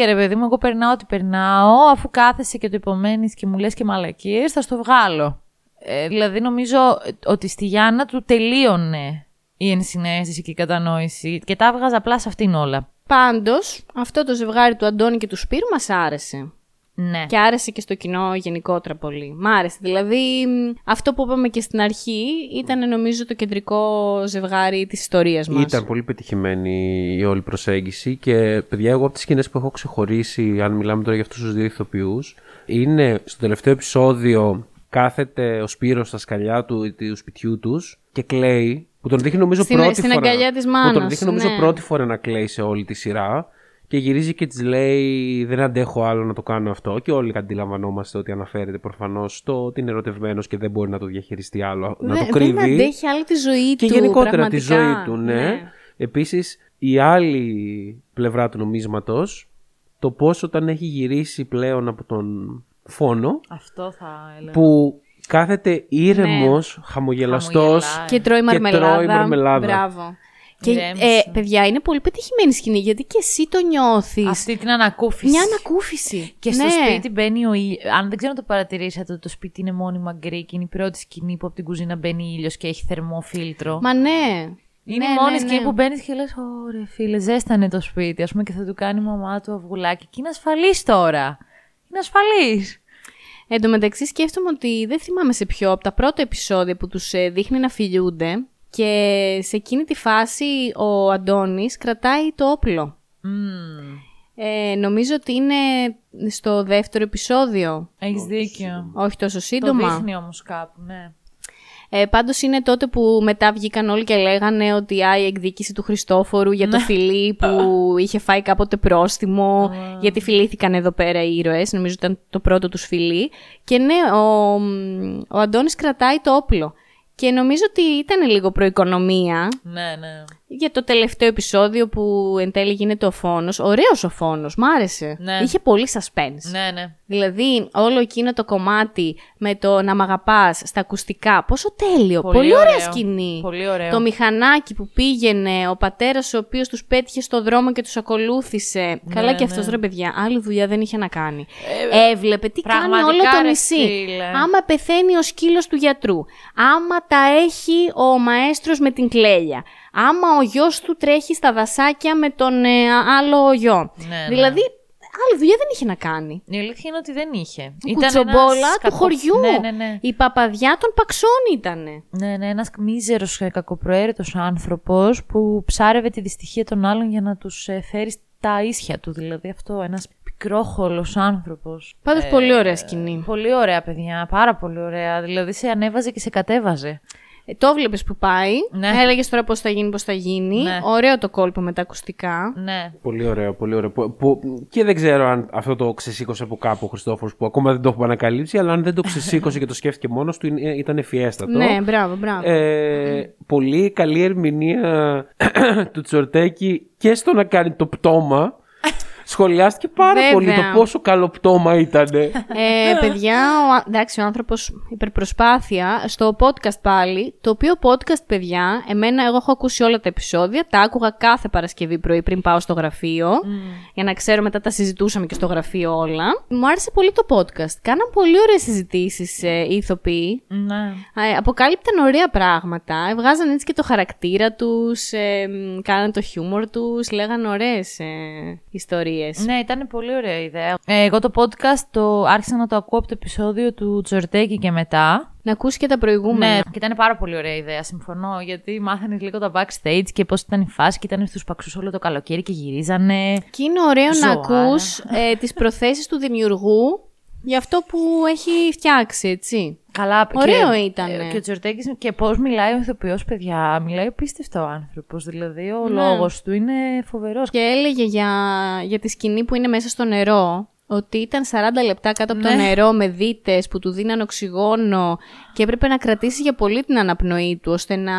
ρε παιδί μου, εγώ περνάω ό,τι περνάω, αφού κάθεσαι και το υπομένεις και μου λες και μαλακίες, θα στο βγάλω. Ε, δηλαδή νομίζω ότι στη Γιάννα του τελείωνε η ενσυναίσθηση και η κατανόηση και τα έβγαζα απλά σε αυτήν όλα. Πάντως, αυτό το ζευγάρι του Αντώνη και του Σπύρου μας άρεσε. Ναι. Και άρεσε και στο κοινό γενικότερα πολύ. Μ' άρεσε. Δηλαδή, μ, αυτό που είπαμε και στην αρχή ήταν νομίζω το κεντρικό ζευγάρι της ιστορίας μας. Ήταν πολύ πετυχημένη η όλη προσέγγιση και παιδιά, εγώ από τις σκηνές που έχω ξεχωρίσει, αν μιλάμε τώρα για αυτούς τους δύο ηθοποιούς, είναι στο τελευταίο επεισόδιο κάθεται ο Σπύρος στα σκαλιά του, του σπιτιού τους και κλαίει. Που τον δείχνει νομίζω Στην- πρώτη στην φορά. αγκαλιά της Που τον μάνας, δείχνει νομίζω ναι. πρώτη φορά να κλαίει σε όλη τη σειρά. Και γυρίζει και της λέει: Δεν αντέχω άλλο να το κάνω αυτό. Και όλοι αντιλαμβανόμαστε ότι αναφέρεται προφανώς στο ότι είναι ερωτευμένος και δεν μπορεί να το διαχειριστεί άλλο. να Δεν- το κρύβει. Δεν αντέχει άλλο τη ζωή Και του. γενικότερα τη πραγματικά. ζωή του, ναι. Επίσης, η άλλη πλευρά του νομίσματος, το πώς όταν έχει γυρίσει πλέον από τον φόνο, Αυτό θα έλεγα. που κάθεται ήρεμος, χαμογελαστός Χαμογελάει. Και τρώει μαρμελάδα. τρώει μαρμελάδα. Μπράβο. Και, Ηρέμησε. ε, παιδιά, είναι πολύ πετυχημένη σκηνή γιατί και εσύ το νιώθεις. Αυτή την ανακούφιση. Μια ανακούφιση. Και στο Ναι. σπίτι μπαίνει ο ήλιος. Αν δεν ξέρω αν το παρατηρήσατε, το σπίτι είναι μόνιμα γκρι και είναι η πρώτη σκηνή που από την κουζίνα μπαίνει ήλιος και έχει θερμό φίλτρο. Μα ναι. είναι ναι, η μόνη ναι, σκηνή ναι. που μπαίνεις και λες: Ωρε φίλε, ζέστανε το σπίτι. Α πούμε και θα του κάνει η μαμά του αυγουλάκι. Και είναι ασφαλής τώρα. Είναι ασφαλής. Εν τω μεταξύ σκέφτομαι ότι δεν θυμάμαι σε ποιο από τα πρώτα επεισόδια που τους ε, δείχνει να φιλιούνται και σε εκείνη τη φάση ο Αντώνης κρατάει το όπλο. Ε, νομίζω ότι είναι στο δεύτερο επεισόδιο. Έχεις δίκιο. Όχι τόσο Το σύντομα. δείχνει όμως κάπου, ναι. Ε, πάντως είναι τότε που μετά βγήκαν όλοι και λέγανε ότι α, η εκδίκηση του Χριστόφορου για το φιλί που είχε φάει κάποτε πρόστιμο, γιατί φιλήθηκαν εδώ πέρα οι ήρωες, νομίζω ήταν το πρώτο τους φιλί. Και ναι, ο, ο Αντώνης κρατάει το όπλο. Και νομίζω ότι ήταν λίγο προοικονομία Ναι, ναι. Για το τελευταίο επεισόδιο που εν τέλει γίνεται ο φόνος. Ωραίος ο φόνος, μ' άρεσε. Ναι. Είχε πολύ suspense. Ναι, ναι. Δηλαδή, όλο εκείνο το κομμάτι με το να μ' αγαπάς στα ακουστικά, πόσο τέλειο. Πολύ, Πολύ ωραία ωραίο. σκηνή. Πολύ ωραίο. Το μηχανάκι που πήγαινε, ο πατέρας ο οποίος τους πέτυχε στο δρόμο και τους ακολούθησε. Καλά Ναι, και αυτός ναι. ρε παιδιά, άλλη δουλειά δεν είχε να κάνει. Έβλεπε τι κάνει πραγματικά, όλο το ρε νησί. φίλε. Άμα πεθαίνει ο σκύλος του γιατρού, άμα τα έχει ο μαέστρος με την κλέλια, άμα ο γιος του τρέχει στα δασάκια με τον ε, άλλο γιο. Ναι, ναι. Δηλαδή, άλλη δουλειά δεν είχε να κάνει. Η αλήθεια είναι ότι δεν είχε. Η κουτσομπόλα ένας του κακο- χωριού. Ναι, ναι, ναι. Η παπαδιά των παξών ήτανε. Ναι, ναι, ένας μίζερος ε, κακοπροαίρετος άνθρωπος που ψάρευε τη δυστυχία των άλλων για να τους ε, φέρει στα ίσια του. Δηλαδή αυτό, ένας πικρόχολος άνθρωπος. Πάντως πολύ ωραία σκηνή. Πολύ ωραία, παιδιά. Πάρα πολύ ωραία. Δηλαδή σε ανέβαζε και σε κατέβαζε. Ε, το βλέπεις που πάει. Ναι. Έλεγες τώρα πώς θα γίνει, πώς θα γίνει. Ναι. Ωραίο το κόλπο με τα ακουστικά. Ναι. Πολύ ωραίο, πολύ ωραίο. Που, που- και δεν ξέρω αν αυτό το ξεσήκωσε από κάπου ο Χριστόφορος που ακόμα δεν το έχουμε ανακαλύψει, αλλά αν δεν το ξεσήκωσε και το σκέφτηκε μόνος του, είναι- ήταν ευφιέστατο. Ναι, μπράβο, μπράβο. Ε, πολύ καλή ερμηνεία του Τσορτέκη και στο να κάνει το πτώμα. Σχολιάστηκε πάρα Βέβαια. πολύ το πόσο καλό πτώμα ήταν. Ε, παιδιά, ο, α- εντάξει, ο άνθρωπος υπερπροσπάθεια στο podcast πάλι. Το οποίο podcast, παιδιά, εμένα, εγώ έχω ακούσει όλα τα επεισόδια. Τα άκουγα κάθε Παρασκευή πρωί πριν πάω στο γραφείο. Για να ξέρω, μετά τα συζητούσαμε και στο γραφείο όλα. Μου άρεσε πολύ το podcast. Κάναν πολύ ωραίες συζητήσεις ε, οι ηθοποιοί. Ναι. Ε, αποκάλυπταν ωραία πράγματα. Έβγάζαν έτσι και το χαρακτήρα τους, ε, μ, κάναν το χιούμορ τους, λέγαν ωραίες ε, ιστορίες. Ναι, ήταν πολύ ωραία ιδέα. Ε, εγώ το podcast το άρχισα να το ακούω από το επεισόδιο του Τζορτέκη και μετά. Να ακούσεις και τα προηγούμενα. Ναι, και ήταν πάρα πολύ ωραία ιδέα, συμφωνώ. Γιατί μάθανε λίγο τα backstage και πώς ήταν η φάση και ήταν στους παξούς όλο το καλοκαίρι και γυρίζανε. Και είναι ωραίο να Ζωάρα. ακούς ε, τις προθέσεις του δημιουργού για αυτό που έχει φτιάξει, έτσι. Καλά, Ωραίο και, ήτανε. Και ο Τζορτέκης και πώς μιλάει ο ηθοποιός, παιδιά. Μιλάει απίστευτο ο άνθρωπος. Δηλαδή, ο Ναι. λόγος του είναι φοβερός. Και έλεγε για, για τη σκηνή που είναι μέσα στο νερό, ότι ήταν 40 λεπτά κάτω από το Ναι. νερό με δίτες που του δίναν οξυγόνο και έπρεπε να κρατήσει για πολύ την αναπνοή του, ώστε να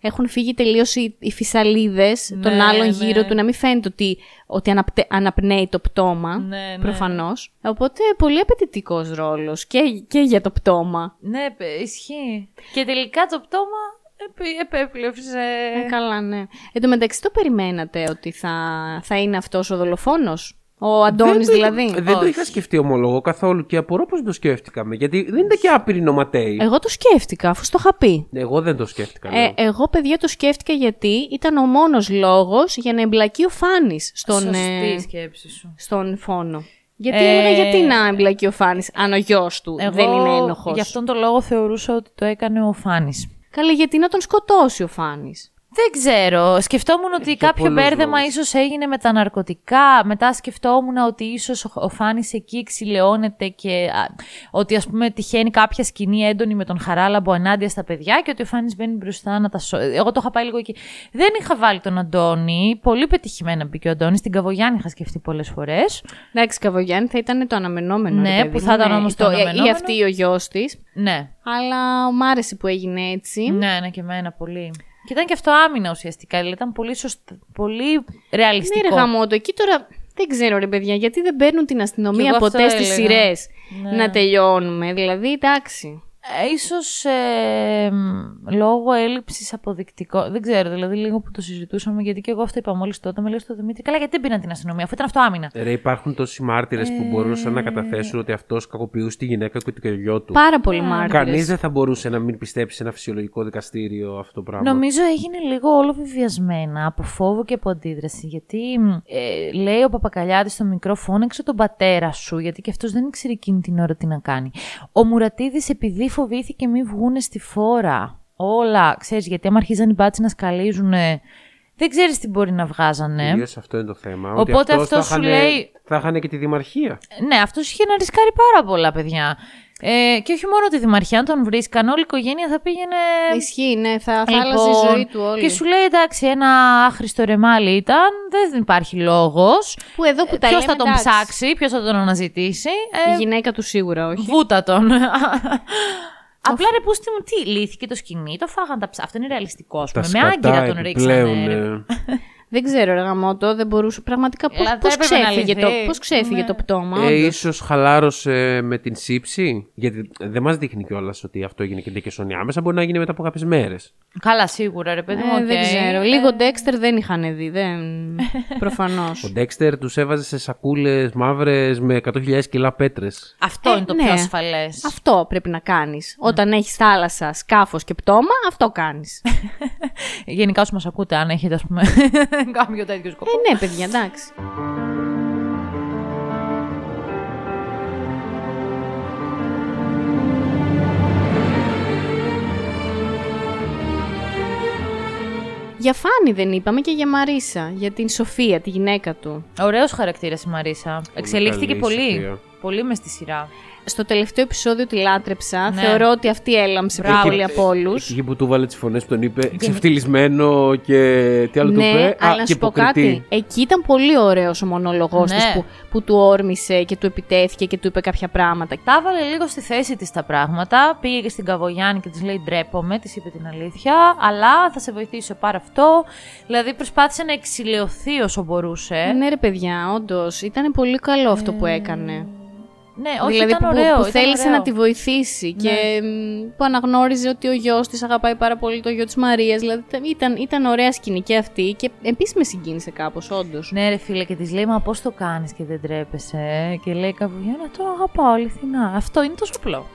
έχουν φύγει τελείως οι, οι φυσαλίδες των Ναι, άλλων ναι. γύρω του, να μην φαίνεται ότι, ότι αναπτε- αναπνέει το πτώμα, Ναι, ναι. προφανώς. Οπότε πολύ απαιτητικός ρόλος και, και για το πτώμα. Ναι, παι- ισχύει. Και τελικά το πτώμα επί- επέπλευσε. Ε, καλά, ναι. Εν τω μεταξύ το περιμένατε ότι θα, θα είναι αυτός ο δολοφόνος, ο Αντώνης Δεν το- δηλαδή; Δεν το Όχι. είχα σκεφτεί ομολογώ καθόλου και απορώ πώ το σκέφτηκαμε. Γιατί δεν ήταν και άπειροι νοματέοι. Εγώ το σκέφτηκα, αφού στο είχα πει. Εγώ δεν το σκέφτηκα. Ε, λέω. εγώ, παιδιά, το σκέφτηκα γιατί ήταν ο μόνος λόγος για να εμπλακεί ο Φάνης στον, Σωστή ε, η σκέψη σου. στον φόνο. Γιατί Ε, έλεγα γιατί να εμπλακεί ο Φάνης αν ο γιος του Εγώ δεν είναι ένοχος; Γι' αυτόν τον λόγο θεωρούσα ότι το έκανε ο Φάνης. Καλά, γιατί να τον σκοτώσει ο Φάνης. Δεν ξέρω. Σκεφτόμουν ότι Για κάποιο πολλούς μπέρδεμα λόγους. ίσως έγινε με τα ναρκωτικά. Μετά σκεφτόμουν ότι ίσως ο Φάνης εκεί εξηλαιώνεται και α, ότι ας πούμε τυχαίνει κάποια σκηνή έντονη με τον Χαράλαμπο ενάντια στα παιδιά και ότι ο Φάνης μπαίνει μπροστά να τα σώσει. Εγώ το είχα πάει λίγο εκεί. Δεν είχα βάλει τον Αντώνη. Πολύ πετυχημένα μπήκε ο Αντώνης. Την Καβογιάννη είχα σκεφτεί πολλές φορές. Εντάξει, Καβογιάννη θα ήταν το αναμενόμενο. Ναι, ρε παιδί που μου, θα ήταν όμως το Ή αναμενόμενο. αυτή ο γιος της. Ναι. Αλλά μ' άρεσε που έγινε έτσι. Ναι, ναι, και εμένα πολύ. Και ήταν και αυτό άμυνα ουσιαστικά. Δηλαδή ήταν πολύ, σωστ... πολύ Ναι, ρεαλιστικό. ρε γαμότο, εκεί τώρα δεν ξέρω ρε παιδιά, γιατί δεν παίρνουν την Κι αστυνομία εγώ αυτό ποτέ στις έλεγα. σειρές Ναι. να τελειώνουμε. Δηλαδή, εντάξει. Ε, ίσως ε, μ, λόγω έλλειψης αποδεικτικών. Δεν ξέρω, δηλαδή λίγο που το συζητούσαμε, γιατί και εγώ αυτό είπα μόλις τότε. Με λέει στο Δημήτρη, καλά, γιατί δεν πήραν την αστυνομία, αφού ήταν αυτό άμυνα. Ρε, υπάρχουν τόσοι μάρτυρες που μπορούσαν να καταθέσουν ότι αυτός κακοποιούσε τη γυναίκα και το γιο του. Πάρα πολύ μάρτυρες. Κανείς δεν θα μπορούσε να μην πιστέψει σε ένα φυσιολογικό δικαστήριο αυτό το πράγμα. Νομίζω έγινε λίγο όλο βιβιασμένα από φόβο και από αντίδραση. Γιατί μ, ε, λέει ο Παπακαλιάδης στο μικρό φώναξε τον πατέρα σου, γιατί και αυτός δεν ήξερε εκείνη την ώρα τι να κάνει. Ο Μουρατίδης επειδή φοβήθηκε μη βγούνε στη φόρα. Όλα, ξέρεις, γιατί άμα αρχίζαν οι μπάτσοι να σκαλίζουν, δεν ξέρεις τι μπορεί να βγάζανε. Κυρίως αυτό είναι το θέμα. Οπότε ότι αυτός αυτό θα σου είχανε- λέει- Θα είχαν και τη δημαρχία. Ναι, αυτός είχε να ρισκάρει πάρα πολλά, παιδιά. Ε, και όχι μόνο τη δημαρχία, αν τον βρίσκαν, όλη η οικογένεια θα πήγαινε. Ισχύει, ναι, θα, θα Λοιπόν, άλλαζε η ζωή του όλη. Και σου λέει εντάξει, ένα άχρηστο ρεμάλι ήταν, δεν υπάρχει λόγος. Που εδώ που τα Ποιος λέμε, θα τον εντάξει. ψάξει, ποιος θα τον αναζητήσει. Η Ε, γυναίκα του σίγουρα όχι. βούτα τον. Απλά ρε πούστη μου, τι, λύθηκε το σκηνή, το φάγαν τα ψά. Αυτό είναι ρεαλιστικό, ας Τα πούμε. Με σκατά άγκυρα τον επιπλέον. ρίξανε. ρε. Ε. Δεν ξέρω, ρε γαμώτο, δεν μπορούσε. Πραγματικά πώς, Έλα, θα πώς έπρεπε να ξέφυγε, το, λυθεί. πώς ξέφυγε Ναι. το πτώμα. Ε, όντως. ίσως χαλάρωσε με την σήψη. Γιατί δεν μας δείχνει κιόλας ότι αυτό έγινε και ντε και σώνει άμεσα. Μπορεί να γίνει μετά από κάποιες μέρες. Καλά, σίγουρα, ρε παιδί μου. Ε, οκ. Δεν ξέρω. Λίγο Dexter δεν είχαν δει. Δεν... Προφανώς. Ο Dexter τους έβαζε σε σακούλες μαύρες με 100.000 κιλά πέτρες. Αυτό Ε, είναι το ναι. πιο ασφαλές. Αυτό πρέπει να κάνεις. Όταν έχεις θάλασσα, σκάφος και πτώμα, αυτό κάνεις. Γενικά, όσοι μας ακούτε, αν έχετε, ας πούμε, δεν κάποιο τέτοιο σκοπό. Ε, ναι, παιδιά, εντάξει. Για Φάνη δεν είπαμε και για Μαρίσα, για την Σοφία, τη γυναίκα του. Ωραίος χαρακτήρας η Μαρίσα. Εξελίχθηκε πολύ. Πολύ μες στη σειρά. Στο τελευταίο επεισόδιο τη λάτρεψα. Ναι. Θεωρώ ότι αυτή έλαμψε Μπράβο. πολύ από όλους. Εκεί που του βάλε τις φωνές που τον είπε ξεφτυλισμένο και τι άλλο του Ναι, είπε. αλλά Α, να και σου πω υποκριτή. κάτι. Εκεί ήταν πολύ ωραίος ο μονόλογο Ναι. της που, που του όρμησε και του επιτέθηκε και του είπε κάποια πράγματα. Τα έβαλε λίγο στη θέση της τα πράγματα. Πήγε και στην Καβογιάννη και της λέει: Ντρέπομαι, της είπε την αλήθεια. Αλλά θα σε βοηθήσω πάρα αυτό. Δηλαδή προσπάθησε να εξηλαιωθεί όσο μπορούσε. Ναι, ρε παιδιά, όντως. Ήταν πολύ καλό αυτό που έκανε. Ναι, όχι, δηλαδή ήταν που, ωραίο. που ήταν θέλησε ωραίο. να τη βοηθήσει Ναι. και μ, που αναγνώριζε ότι ο γιος της αγαπάει πάρα πολύ το γιο της Μαρίας. Δηλαδή ήταν, ήταν ωραία σκηνή και αυτή και επίσης με συγκίνησε κάπως, όντως. Ναι, ρε φίλε, και της λέει: Μα πώς το κάνεις και δεν τρέπεσαι. ε;» Και λέει: Καβογιάννη, το αγαπάω αληθινά. Αυτό είναι τόσο απλό.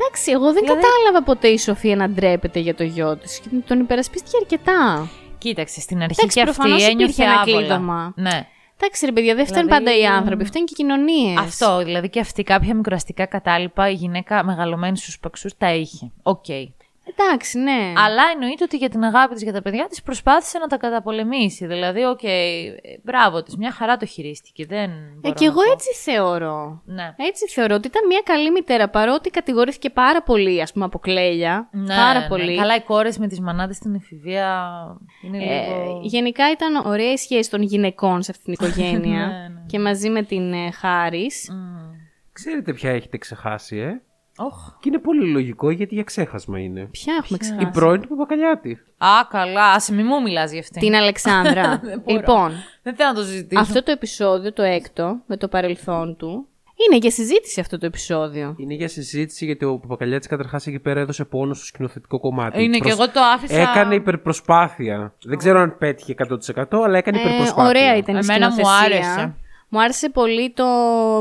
Εντάξει, εγώ δεν Δηλαδή- κατάλαβα ποτέ η Σοφία να ντρέπεται για το γιο της. Τον υπερασπίστηκε αρκετά. Κοίταξε, στην αρχή Εντάξει, και αυτή προφανώς ένιωθε υπήρχε ένα άβολα. κλείδωμα. Ναι. Εντάξει, ρε παιδιά, δεν φτάνουν Δηλαδή- πάντα οι άνθρωποι, φτάνουν και οι κοινωνίες. Αυτό, δηλαδή και αυτή κάποια μικροαστικά κατάλοιπα η γυναίκα μεγαλωμένη στους Παξούς τα είχε. Οκ. Εντάξει, ναι. Αλλά εννοείται ότι για την αγάπη της για τα παιδιά της προσπάθησε να τα καταπολεμήσει. Δηλαδή, οκ, μπράβο της, μια χαρά το χειρίστηκε. Δεν Ε, μπορώ και να εγώ πω. έτσι θεωρώ. Ναι. Έτσι θεωρώ ότι ήταν μια καλή μητέρα, παρότι κατηγορήθηκε πάρα πολύ, ας πούμε, από Κλέλια. Ναι, πάρα ναι. πολύ. Καλά, οι κόρες με τις μανάδες στην εφηβεία είναι Ε, λίγο. γενικά ήταν ωραία η σχέση των γυναικών σε αυτήν την οικογένεια. Ναι, ναι. Και μαζί με την ε, Χάρης. Ξέρετε ποια έχετε ξεχάσει, ε; Όχ. Και είναι πολύ λογικό γιατί για ξέχασμα είναι. Ποια έχουμε Η ξεχάσει; πρώην του Παπακαλιάτη. Α, καλά, άσε μη μου μιλάς για αυτήν. Την Αλεξάνδρα. Δεν μπορώ. λοιπόν, Δεν θέλω να το συζητήσω. αυτό το επεισόδιο, το έκτο, με το παρελθόν του, είναι για συζήτηση αυτό το επεισόδιο. Είναι για συζήτηση γιατί ο Παπακαλιάτης καταρχάς εκεί πέρα έδωσε πόνο στο σκηνοθετικό κομμάτι. Είναι και εγώ το άφησα- Έκανε υπερπροσπάθεια. Δεν ξέρω αν πέτυχε 100% αλλά έκανε Ε, υπερπροσπάθεια. ωραία ήταν η Εμένα μου σκηνοθεσία. άρεσε. Μου άρεσε πολύ το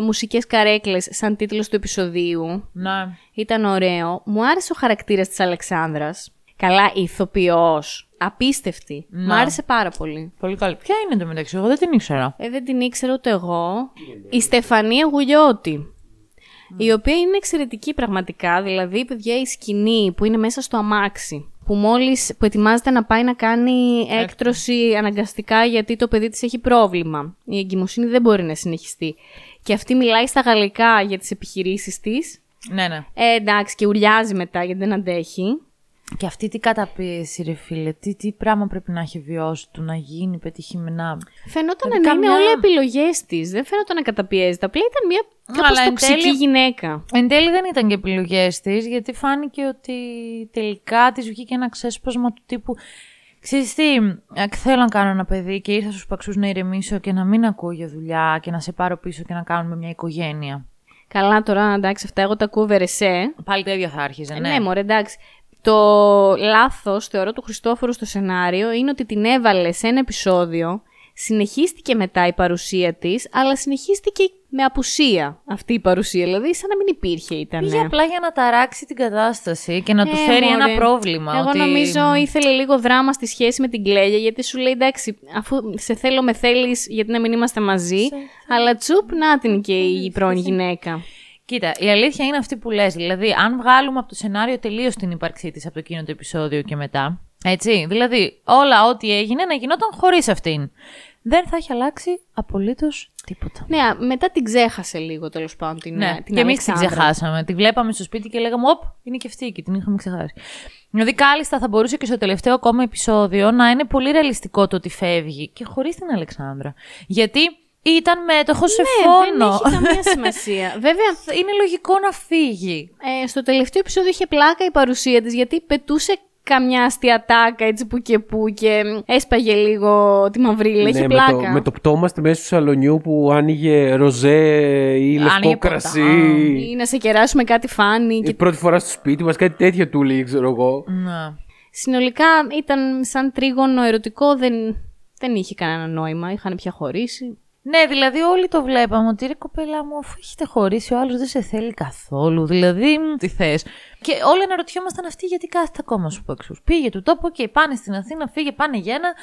μουσικές καρέκλες σαν τίτλος του επεισοδίου. Ναι. Ήταν ωραίο. Μου άρεσε ο χαρακτήρας της Αλεξάνδρας. Καλά, η ηθοποιός. Απίστευτη. Ναι. Μου άρεσε πάρα πολύ. Πολύ καλή. Ποια είναι το μεταξύ, εγώ δεν την ήξερα. Ε, δεν την ήξερα ούτε εγώ. Η Στεφανία Γουλιώτη. Η οποία είναι εξαιρετική πραγματικά. Δηλαδή, παιδιά, η σκηνή που είναι μέσα στο αμάξι. Που μόλις που ετοιμάζεται να πάει να κάνει έκτρωση αναγκαστικά γιατί το παιδί της έχει πρόβλημα. Η εγκυμοσύνη δεν μπορεί να συνεχιστεί. Και αυτή μιλάει στα γαλλικά για τις επιχειρήσεις της. Ναι, ναι. Ε, εντάξει, και ουριάζει μετά γιατί δεν αντέχει. Και αυτή τι καταπίεση, ρε φίλε. Τι, τι πράγμα πρέπει να έχει βιώσει του να γίνει πετυχημένα; Φαινόταν Δηλαδή, να είναι καμιά- όλα επιλογές της. Δεν φαίνονταν να καταπιέζεται. Απλά ήταν μια κάπως Αλλά εν τοξική τέλει- γυναίκα. Εν τέλει δεν ήταν και επιλογές της, γιατί φάνηκε ότι τελικά της βγήκε ένα ξέσπασμα του τύπου. Ξέρεις τι, ε, θέλω να κάνω ένα παιδί και ήρθα στους παξούς να ηρεμήσω και να μην ακούω για δουλειά και να σε πάρω πίσω και να κάνουμε μια οικογένεια. Καλά, τώρα εντάξει, αυτά εγώ τα ακούω βερεσέ. Πάλι το ίδιο θα άρχιζε, Ε, ναι. Ναι, μωρέ, εντάξει. Το λάθος, θεωρώ, του Χριστόφορου στο σενάριο είναι ότι την έβαλε σε ένα επεισόδιο. Συνεχίστηκε μετά η παρουσία της, αλλά συνεχίστηκε με απουσία αυτή η παρουσία. Δηλαδή, σαν να μην υπήρχε ήταν. Πήγε απλά για να ταράξει την κατάσταση και να του Ε, φέρει μωρέ. ένα πρόβλημα. Εγώ ότι... νομίζω ήθελε λίγο δράμα στη σχέση με την Κλέλια, γιατί σου λέει εντάξει, αφού σε θέλω με θέλεις, γιατί να μην είμαστε μαζί. Αλλά τσουπ, να την και η πρώην γυναίκα. Κοίτα, η αλήθεια είναι αυτή που λες. Δηλαδή, αν βγάλουμε από το σενάριο τελείως την ύπαρξή της από το εκείνο το επεισόδιο και μετά. Έτσι. Δηλαδή, όλα ό,τι έγινε να γινόταν χωρίς αυτήν. Δεν θα έχει αλλάξει απολύτως τίποτα. Ναι, α, μετά την ξέχασε λίγο τέλος πάντων την, Ναι, ε, την και εμείς την Αλεξάνδρα. ξεχάσαμε. Τη βλέπαμε στο σπίτι και λέγαμε, Οπ, είναι και αυτή και την είχαμε ξεχάσει. Δηλαδή, κάλλιστα θα μπορούσε και στο τελευταίο ακόμα επεισόδιο να είναι πολύ ρεαλιστικό το ότι φεύγει και χωρίς την Αλεξάνδρα. Γιατί ήταν μέτοχος σε Ναι, φόνο. δεν έχει καμία σημασία. Βέβαια, είναι λογικό να φύγει. ε, στο τελευταίο επεισόδιο είχε πλάκα η παρουσία της γιατί πετούσε καμιά αστιατάκα έτσι που και που και έσπαγε λίγο τη μαυρίλα. είχε Ναι, με, πλάκα. το, με το πτώμα στη μέση του σαλονιού που άνοιγε ροζέ ή λευκό Άνοιγε ποτά. κρασί. Ή να σε κεράσουμε κάτι φάνη. Η Και... πρώτη φορά στο σπίτι μας, κάτι τέτοιο του λέει, ξέρω εγώ. Ναι. Συνολικά ήταν σαν τρίγωνο ερωτικό, δεν, δεν είχε κανένα νόημα. Είχαν πια χωρίσει. Ναι, δηλαδή όλοι το βλέπαμε ότι ρε κοπέλα μου, αφού έχετε χωρίσει, ο άλλος δεν σε θέλει καθόλου. Δηλαδή, μ, τι θες; Και όλοι αναρωτιόμασταν αυτοί γιατί κάθεται ακόμα στου παξού. Πήγε του τόπου και πάνε στην Αθήνα, φύγε, πάνε για ένα.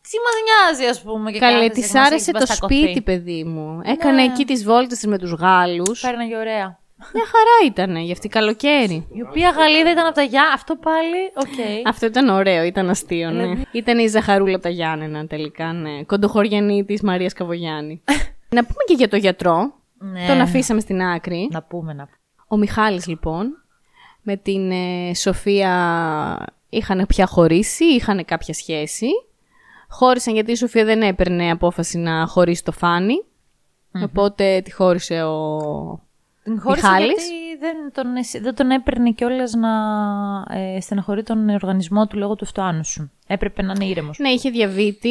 Τι μα νοιάζει, ας πούμε. Και Καλέ, κάθεσαι της και μας άρεσε έχεις το βαστακωθεί. σπίτι, παιδί μου. Έκανε εκεί τις βόλτες με τους Γάλλους. Πέρναγε ωραία. Μια χαρά ήταν για αυτή καλοκαίρι. Η οποία Γαλλίδα ήταν από τα Γιά. Αυτό πάλι, οκ. Αυτό ήταν ωραίο, ήταν αστείο, ναι. Δηλαδή- Ήταν η Ζαχαρούλα από τα Γιάννενα τελικά, ναι. Κοντοχωριανή της Μαρίας Καβογιάννη. να πούμε και για το γιατρό. Ναι. Τον αφήσαμε στην άκρη. Να πούμε, να πούμε. Ο Μιχάλης λοιπόν με την ε, Σοφία είχαν πια χωρίσει, είχαν κάποια σχέση. Χώρισαν γιατί η Σοφία δεν έπαιρνε απόφαση να χωρίσει το Φάνη Οπότε τη χώρισε ο Την χώρισε Μιχάλης. γιατί δεν τον, εσ- δεν τον έπαιρνε κιόλας να ε, στεναχωρεί τον οργανισμό του λόγω του αυτοάνωσου. Έπρεπε να είναι ήρεμος. Ναι, είχε διαβήτη.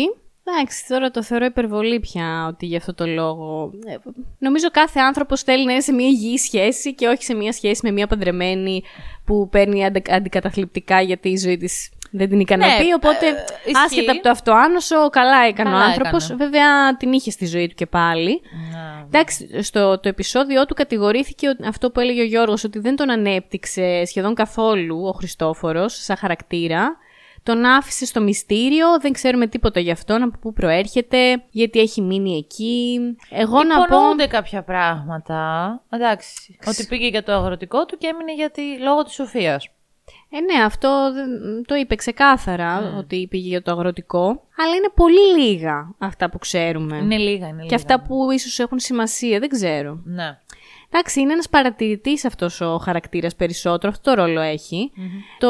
Εντάξει, τώρα το θεωρώ υπερβολή πια ότι για αυτό το λόγο. Ε, νομίζω κάθε άνθρωπος θέλει να είναι σε μια υγιή σχέση και όχι σε μια σχέση με μια παντρεμένη που παίρνει αντι, αντικαταθλιπτικά γιατί η ζωή της δεν την ικανοποιεί. Ναι, οπότε, ε, ισχύει. άσχετα από το αυτοάνωσο, καλά έκανε Καλά ο άνθρωπος. έκανε. Βέβαια, την είχε στη ζωή του και πάλι. Ναι. Εντάξει, στο το επεισόδιο του κατηγορήθηκε ότι- αυτό που έλεγε ο Γιώργος, ότι δεν τον ανέπτυξε σχεδόν καθόλου ο Χριστόφορος σαν χαρακτήρα. Τον άφησε στο μυστήριο, δεν ξέρουμε τίποτα γι' αυτόν, από πού προέρχεται, γιατί έχει μείνει εκεί. Εγώ να πω... Υπονοούνται κάποια πράγματα. Εντάξει. Ότι πήγε για το αγροτικό του και έμεινε για τη, λόγω της Σοφίας. Ε, ναι, αυτό δεν- το είπε ξεκάθαρα, ότι πήγε για το αγροτικό. Αλλά είναι πολύ λίγα αυτά που ξέρουμε. Είναι λίγα, είναι λίγα. Και αυτά που ίσως έχουν σημασία, δεν ξέρω. Ναι. Εντάξει, είναι ένας παρατηρητής αυτός ο χαρακτήρας περισσότερο, αυτό το ρόλο έχει. Το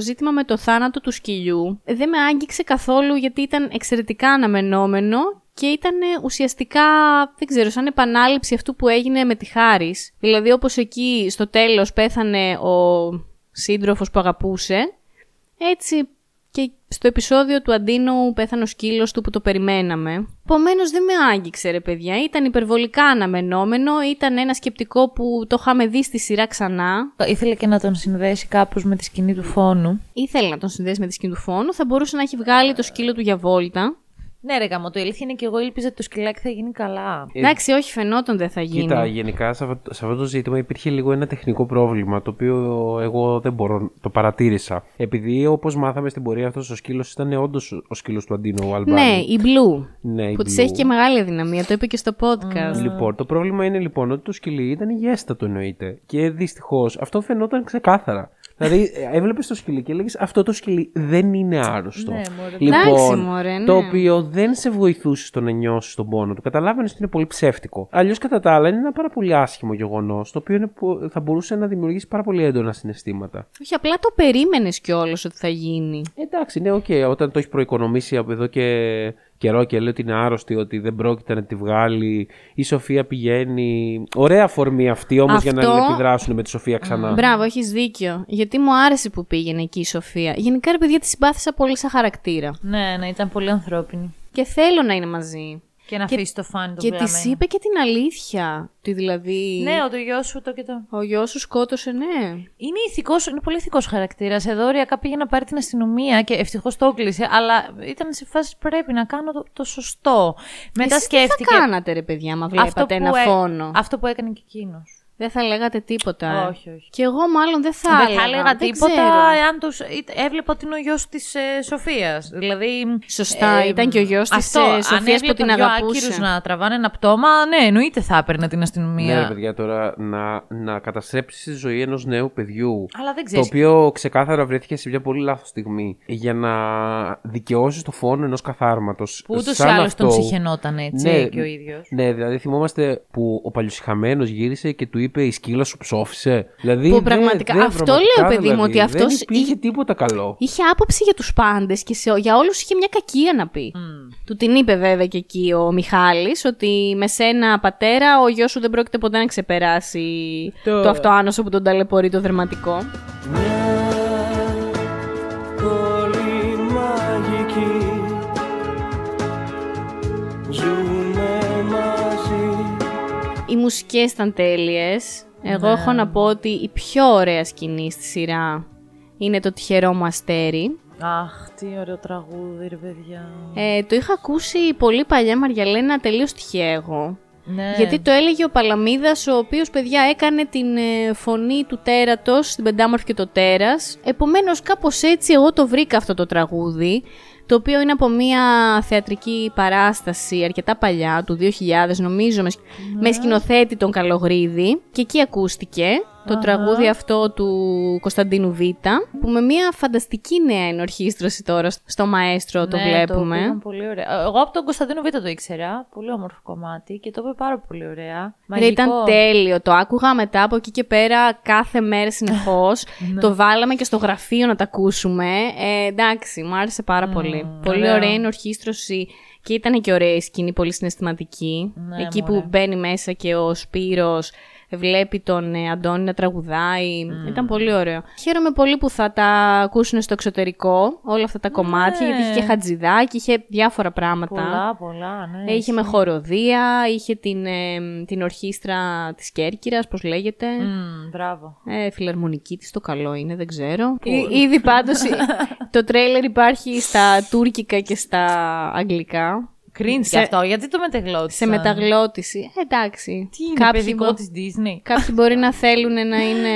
ζήτημα με το θάνατο του σκυλιού δεν με άγγιξε καθόλου γιατί ήταν εξαιρετικά αναμενόμενο και ήταν ε, ουσιαστικά, δεν ξέρω, σαν επανάληψη αυτού που έγινε με τη Χάρης. Δηλαδή όπως εκεί στο τέλος πέθανε ο σύντροφος που αγαπούσε, έτσι και στο επεισόδιο του Αντίνου πέθανε ο σκύλος του που το περιμέναμε. Επομένως δεν με άγγιξε ρε παιδιά. Ήταν υπερβολικά αναμενόμενο. Ήταν ένα σκεπτικό που το είχαμε δει στη σειρά ξανά. Ήθελε και να τον συνδέσει κάπως με τη σκηνή του φόνου. Ήθελε να τον συνδέσει με τη σκηνή του φόνου. Θα μπορούσε να έχει βγάλει το σκύλο του για βόλτα. Ναι, ρε γαμό, το αλήθεια είναι και εγώ ήλπιζα ότι το σκυλάκι θα γίνει καλά. Εντάξει, όχι, φαινόταν δεν θα γίνει. Κοίτα, γενικά σε αυτό, σε αυτό το ζήτημα υπήρχε λίγο ένα τεχνικό πρόβλημα, το οποίο εγώ δεν μπορώ, το παρατήρησα. Επειδή όπως μάθαμε στην πορεία αυτός ο σκύλος ήταν όντως ο σκύλος του Αντίνο, ο Αλμπάνη. Ναι, η Blue. Ναι, η που της Blue. έχει και μεγάλη αδυναμία. Το είπε και στο podcast. Λοιπόν, το πρόβλημα είναι λοιπόν ότι το σκυλί ήταν υγιέστατο εννοείται. Και δυστυχώς αυτό φαινόταν ξεκάθαρα. Δηλαδή, έβλεπες το σκυλί και έλεγες Αυτό το σκυλί δεν είναι άρρωστο. Ναι, μωρέ. Εντάξει, Λοιπόν, μωρέ, ναι. το οποίο δεν σε βοηθούσε στο να νιώσεις τον πόνο του. Καταλάβαινες ότι είναι πολύ ψεύτικο. Αλλιώς, κατά τα άλλα, είναι ένα πάρα πολύ άσχημο γεγονός, το οποίο είναι, που- θα μπορούσε να δημιουργήσει πάρα πολύ έντονα συναισθήματα. Όχι, απλά το περίμενες κιόλας ότι θα γίνει. Εντάξει, ναι, οκ. Όταν το έχεις προοικονομήσει από εδώ και καιρό και λέει ότι είναι άρρωστη, ότι δεν πρόκειται να τη βγάλει. Η Σοφία πηγαίνει. Ωραία αφορμή αυτή όμως για να Αυτό- επιδράσουν με τη Σοφία ξανά. Μπράβο, έχεις δίκιο. Γιατί μου άρεσε που πήγαινε εκεί η Σοφία. Γενικά, ρε παιδιά, τη συμπάθησα πολύ σαν χαρακτήρα. Ναι, ναι, ήταν πολύ ανθρώπινη. Και Και θέλω να είναι μαζί. Και να Και- αφήσει το Φάνη το Και της βλαμμένο. είπε και την αλήθεια. Ότι δηλαδή. Ναι, ο το γιος σου το και το. Ο γιος σου σκότωσε, ναι. Είναι ηθικός, είναι πολύ ηθικός χαρακτήρας. Εδώ ωριακά πήγε να πάρει την αστυνομία και ευτυχώς το έκλεισε, αλλά ήταν σε φάση πρέπει να κάνω το, το σωστό. Μετά Εσείς σκέφτηκε. Τι θα κάνατε, ρε παιδιά, άμα βλέπατε ένα που έ- φόνο; Αυτό που έκανε και εκείνος. Δεν θα λέγατε τίποτα. ε. Όχι, όχι. Και εγώ μάλλον δεν θα Δεν έλεγα. θα έλεγα δεν τίποτα ξέρω. εάν τους... εί- έβλεπα ότι είναι ο γιος της ε, Σοφίας. Δηλαδή. Σωστά, ήταν και ο γιος της, αυτό, ε, αν Σοφίας που έβλεπα την δυο αγαπούσε. άκυρους να τραβάνε ένα πτώμα, ναι, εννοείται θα έπαιρνε την αστυνομία. Ναι, ρε παιδιά, τώρα να, να καταστρέψεις τη ζωή ενός νέου παιδιού. Αλλά δεν Το ξέρεις. οποίο ξεκάθαρα βρέθηκε σε μια πολύ λάθος στιγμή για να δικαιώσει το φόνο ενός καθάρματος. Που ούτως ή άλλως τον συχαινόταν έτσι και ο ίδιος. Ναι, δηλαδή θυμόμαστε που ο παλιοσυχαμένος γύρισε και του είπε Η σκύλα σου ψόφισε. Δηλαδή, Που δεν- πραγματικά- δεν- αυτό πραγματικά, λέω, παιδί μου, δηλαδή, ότι αυτός Δεν υπήρχε είχε- τίποτα καλό. Είχε άποψη για τους πάντες και σε, για όλους είχε μια κακία να πει. Του την είπε βέβαια και εκεί ο Μιχάλης ότι με σένα πατέρα ο γιος σου δεν πρόκειται ποτέ να ξεπεράσει το, Το- αυτοάνωσο που τον ταλαιπωρεί το δερματικό. πόλη μαγική Ζούμε μαζί Οι μουσικές ήταν τέλειες. Εγώ έχω να πω ότι η πιο ωραία σκηνή στη σειρά είναι το τυχερό μου αστέρι. Αχ, τι ωραίο τραγούδι, ρε παιδιά. Ε, το είχα ακούσει πολύ παλιά Μαριαλένα τελείως τυχαίο. Ναι. Γιατί το έλεγε ο Παλαμίδας, ο οποίος παιδιά έκανε την ε, φωνή του τέρατος στην Πεντάμορφη και το τέρας. Επομένως κάπως έτσι εγώ το βρήκα αυτό το τραγούδι. Το οποίο είναι από μια θεατρική παράσταση αρκετά παλιά, του 2000 νομίζω, με, σκ- με σκηνοθέτη τον Καλογρίδη. Και εκεί ακούστηκε το τραγούδι αυτό του Κωνσταντίνου Β, που με μια φανταστική νέα ενορχήστρωση τώρα στο μαέστρο το Ναι, βλέπουμε. Το ήταν πολύ ωραία. Ε, Εγώ από τον Κωνσταντίνο Β' το ήξερα. Πολύ όμορφο κομμάτι και το είπε πάρα πολύ ωραία. Ρε, Μαγικό. ήταν τέλειο. Το άκουγα μετά από εκεί και πέρα κάθε μέρα συνεχώς. Ναι. το βάλαμε και στο γραφείο να τα ακούσουμε. Ε, εντάξει, μου άρεσε πάρα πολύ. Πολύ ωραίο. ωραία είναι ορχήστρωση και ήταν και ωραία η σκηνή, πολύ συναισθηματική. Ναι, εκεί μωρέ. που μπαίνει μέσα και ο Σπύρος βλέπει τον ε, Αντώνη να τραγουδάει. Ήταν πολύ ωραίο. Χαίρομαι πολύ που θα τα ακούσουν στο εξωτερικό όλα αυτά τα κομμάτια, γιατί είχε και χατζηδάκι, είχε διάφορα πράγματα. Πολλά, πολλά, ναι. Ε, Είχε με χοροδία, είχε την, ε, την ορχήστρα της Κέρκυρας, πώς λέγεται. Μμμ, μπράβο. Ε, φιλαρμονική της το καλό είναι, δεν ξέρω. Ή- Ήδη πάντως το τρέιλερ υπάρχει στα τουρκικά και στα αγγλικά. Cringe Σε- και αυτό. Γιατί το μετεγλώτησαν. Σε μεταγλώτηση. Ε, εντάξει. Τι είναι, Κάποιοι παιδικό μπο- της Disney; Κάποιοι μπορεί να θέλουν να είναι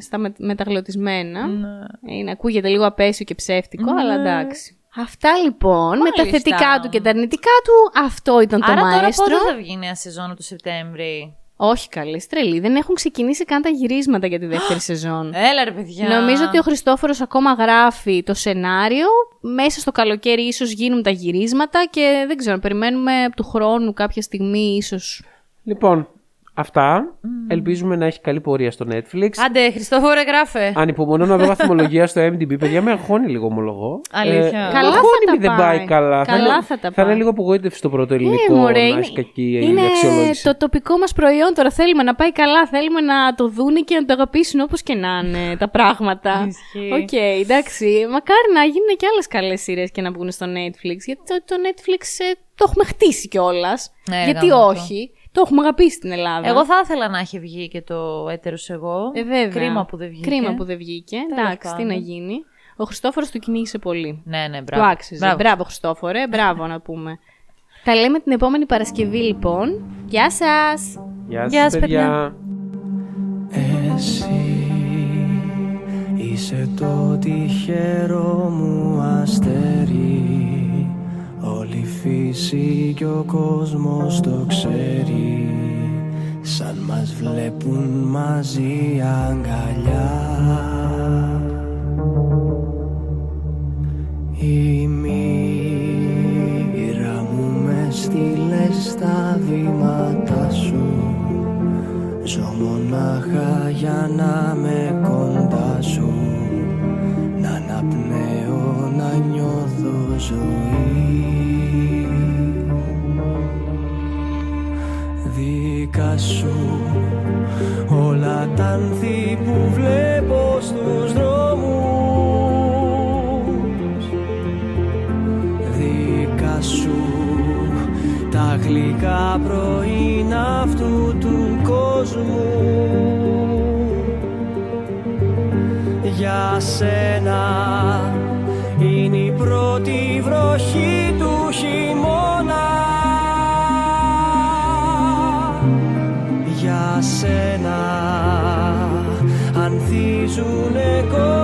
στα με- μεταγλωτισμένα. Ναι. Είναι, ακούγεται λίγο απέσιο και ψεύτικο, αλλά εντάξει. Αυτά λοιπόν, με τα Μάλιστα. θετικά του και τα αρνητικά του, αυτό ήταν το Άρα τώρα μαέστρο. πότε θα βγει η νέα σεζόν του Σεπτέμβρη; Όχι καλή, στρελή. Δεν έχουν ξεκινήσει καν τα γυρίσματα για τη δεύτερη σεζόν. Έλα ρε παιδιά. Νομίζω ότι ο Χριστόφορος ακόμα γράφει το σενάριο. Μέσα στο καλοκαίρι ίσως γίνουν τα γυρίσματα και δεν ξέρω, περιμένουμε του χρόνου κάποια στιγμή ίσως. Λοιπόν, αυτά. Ελπίζουμε να έχει καλή πορεία στο Netflix. Άντε, Χριστόφορε, γράφε. Ανυπομονώ να δω βαθμολογία στο IMDb. Παιδιά, με αγχώνει λίγο, ομολογώ. Αλήθεια. Καλά με θα αγχώνει τα μη δεν πάει. πάει καλά. Καλά είναι, θα τα θα είναι πάει. λίγο απογοήτευση το πρώτο ελληνικό Ε, μωρέ, να είναι, έχεις κακή είναι αξιολόγηση. το τοπικό μας προϊόν τώρα. Θέλουμε να πάει καλά, θέλουμε να το δούνε και να το αγαπήσουν όπως και να είναι τα πράγματα. Ισχύει. Οκ, εντάξει. Μακάρι να γίνουν και άλλες καλές σειρές και να βγουν στο Netflix. Γιατί το, το Netflix ε, το έχουμε χτίσει κιόλας. Ναι, γιατί γάμο το. Όχι. Το έχουμε αγαπήσει στην Ελλάδα. Εγώ θα ήθελα να έχει βγει και το έτερος εγώ. Ε, βέβαια. Κρίμα που δεν βγήκε. Κρίμα που δεν βγήκε. Εντάξει, τι να πάντων. γίνει. Ο Χριστόφορος το κυνήγησε πολύ. Ναι, ναι, Του μπράβο. άξιζε. Μπράβο, Χριστόφορε. Μπράβο να πούμε. Τα λέμε την επόμενη Παρασκευή λοιπόν. Γεια σας! Γεια Γεια σας, σας, παιδιά. Εσύ είσαι το τυχερό μου αστέρι Όλη η φύση και ο κόσμος το ξέρει. Σαν μας βλέπουν μαζί αγκαλιά. Η μοίρα μου με στείλε στα βήματα σου. Ζω μονάχα για να με κοντά σου. Να αναπνέω, να νιώθω ζωή Δικά σου. Όλα τα ανθή που βλέπω στους δρόμους. Δικά σου. Τα γλυκά πρωίνα αυτού του κόσμου. Για σένα είναι η πρώτη βροχή του χειμώνα go.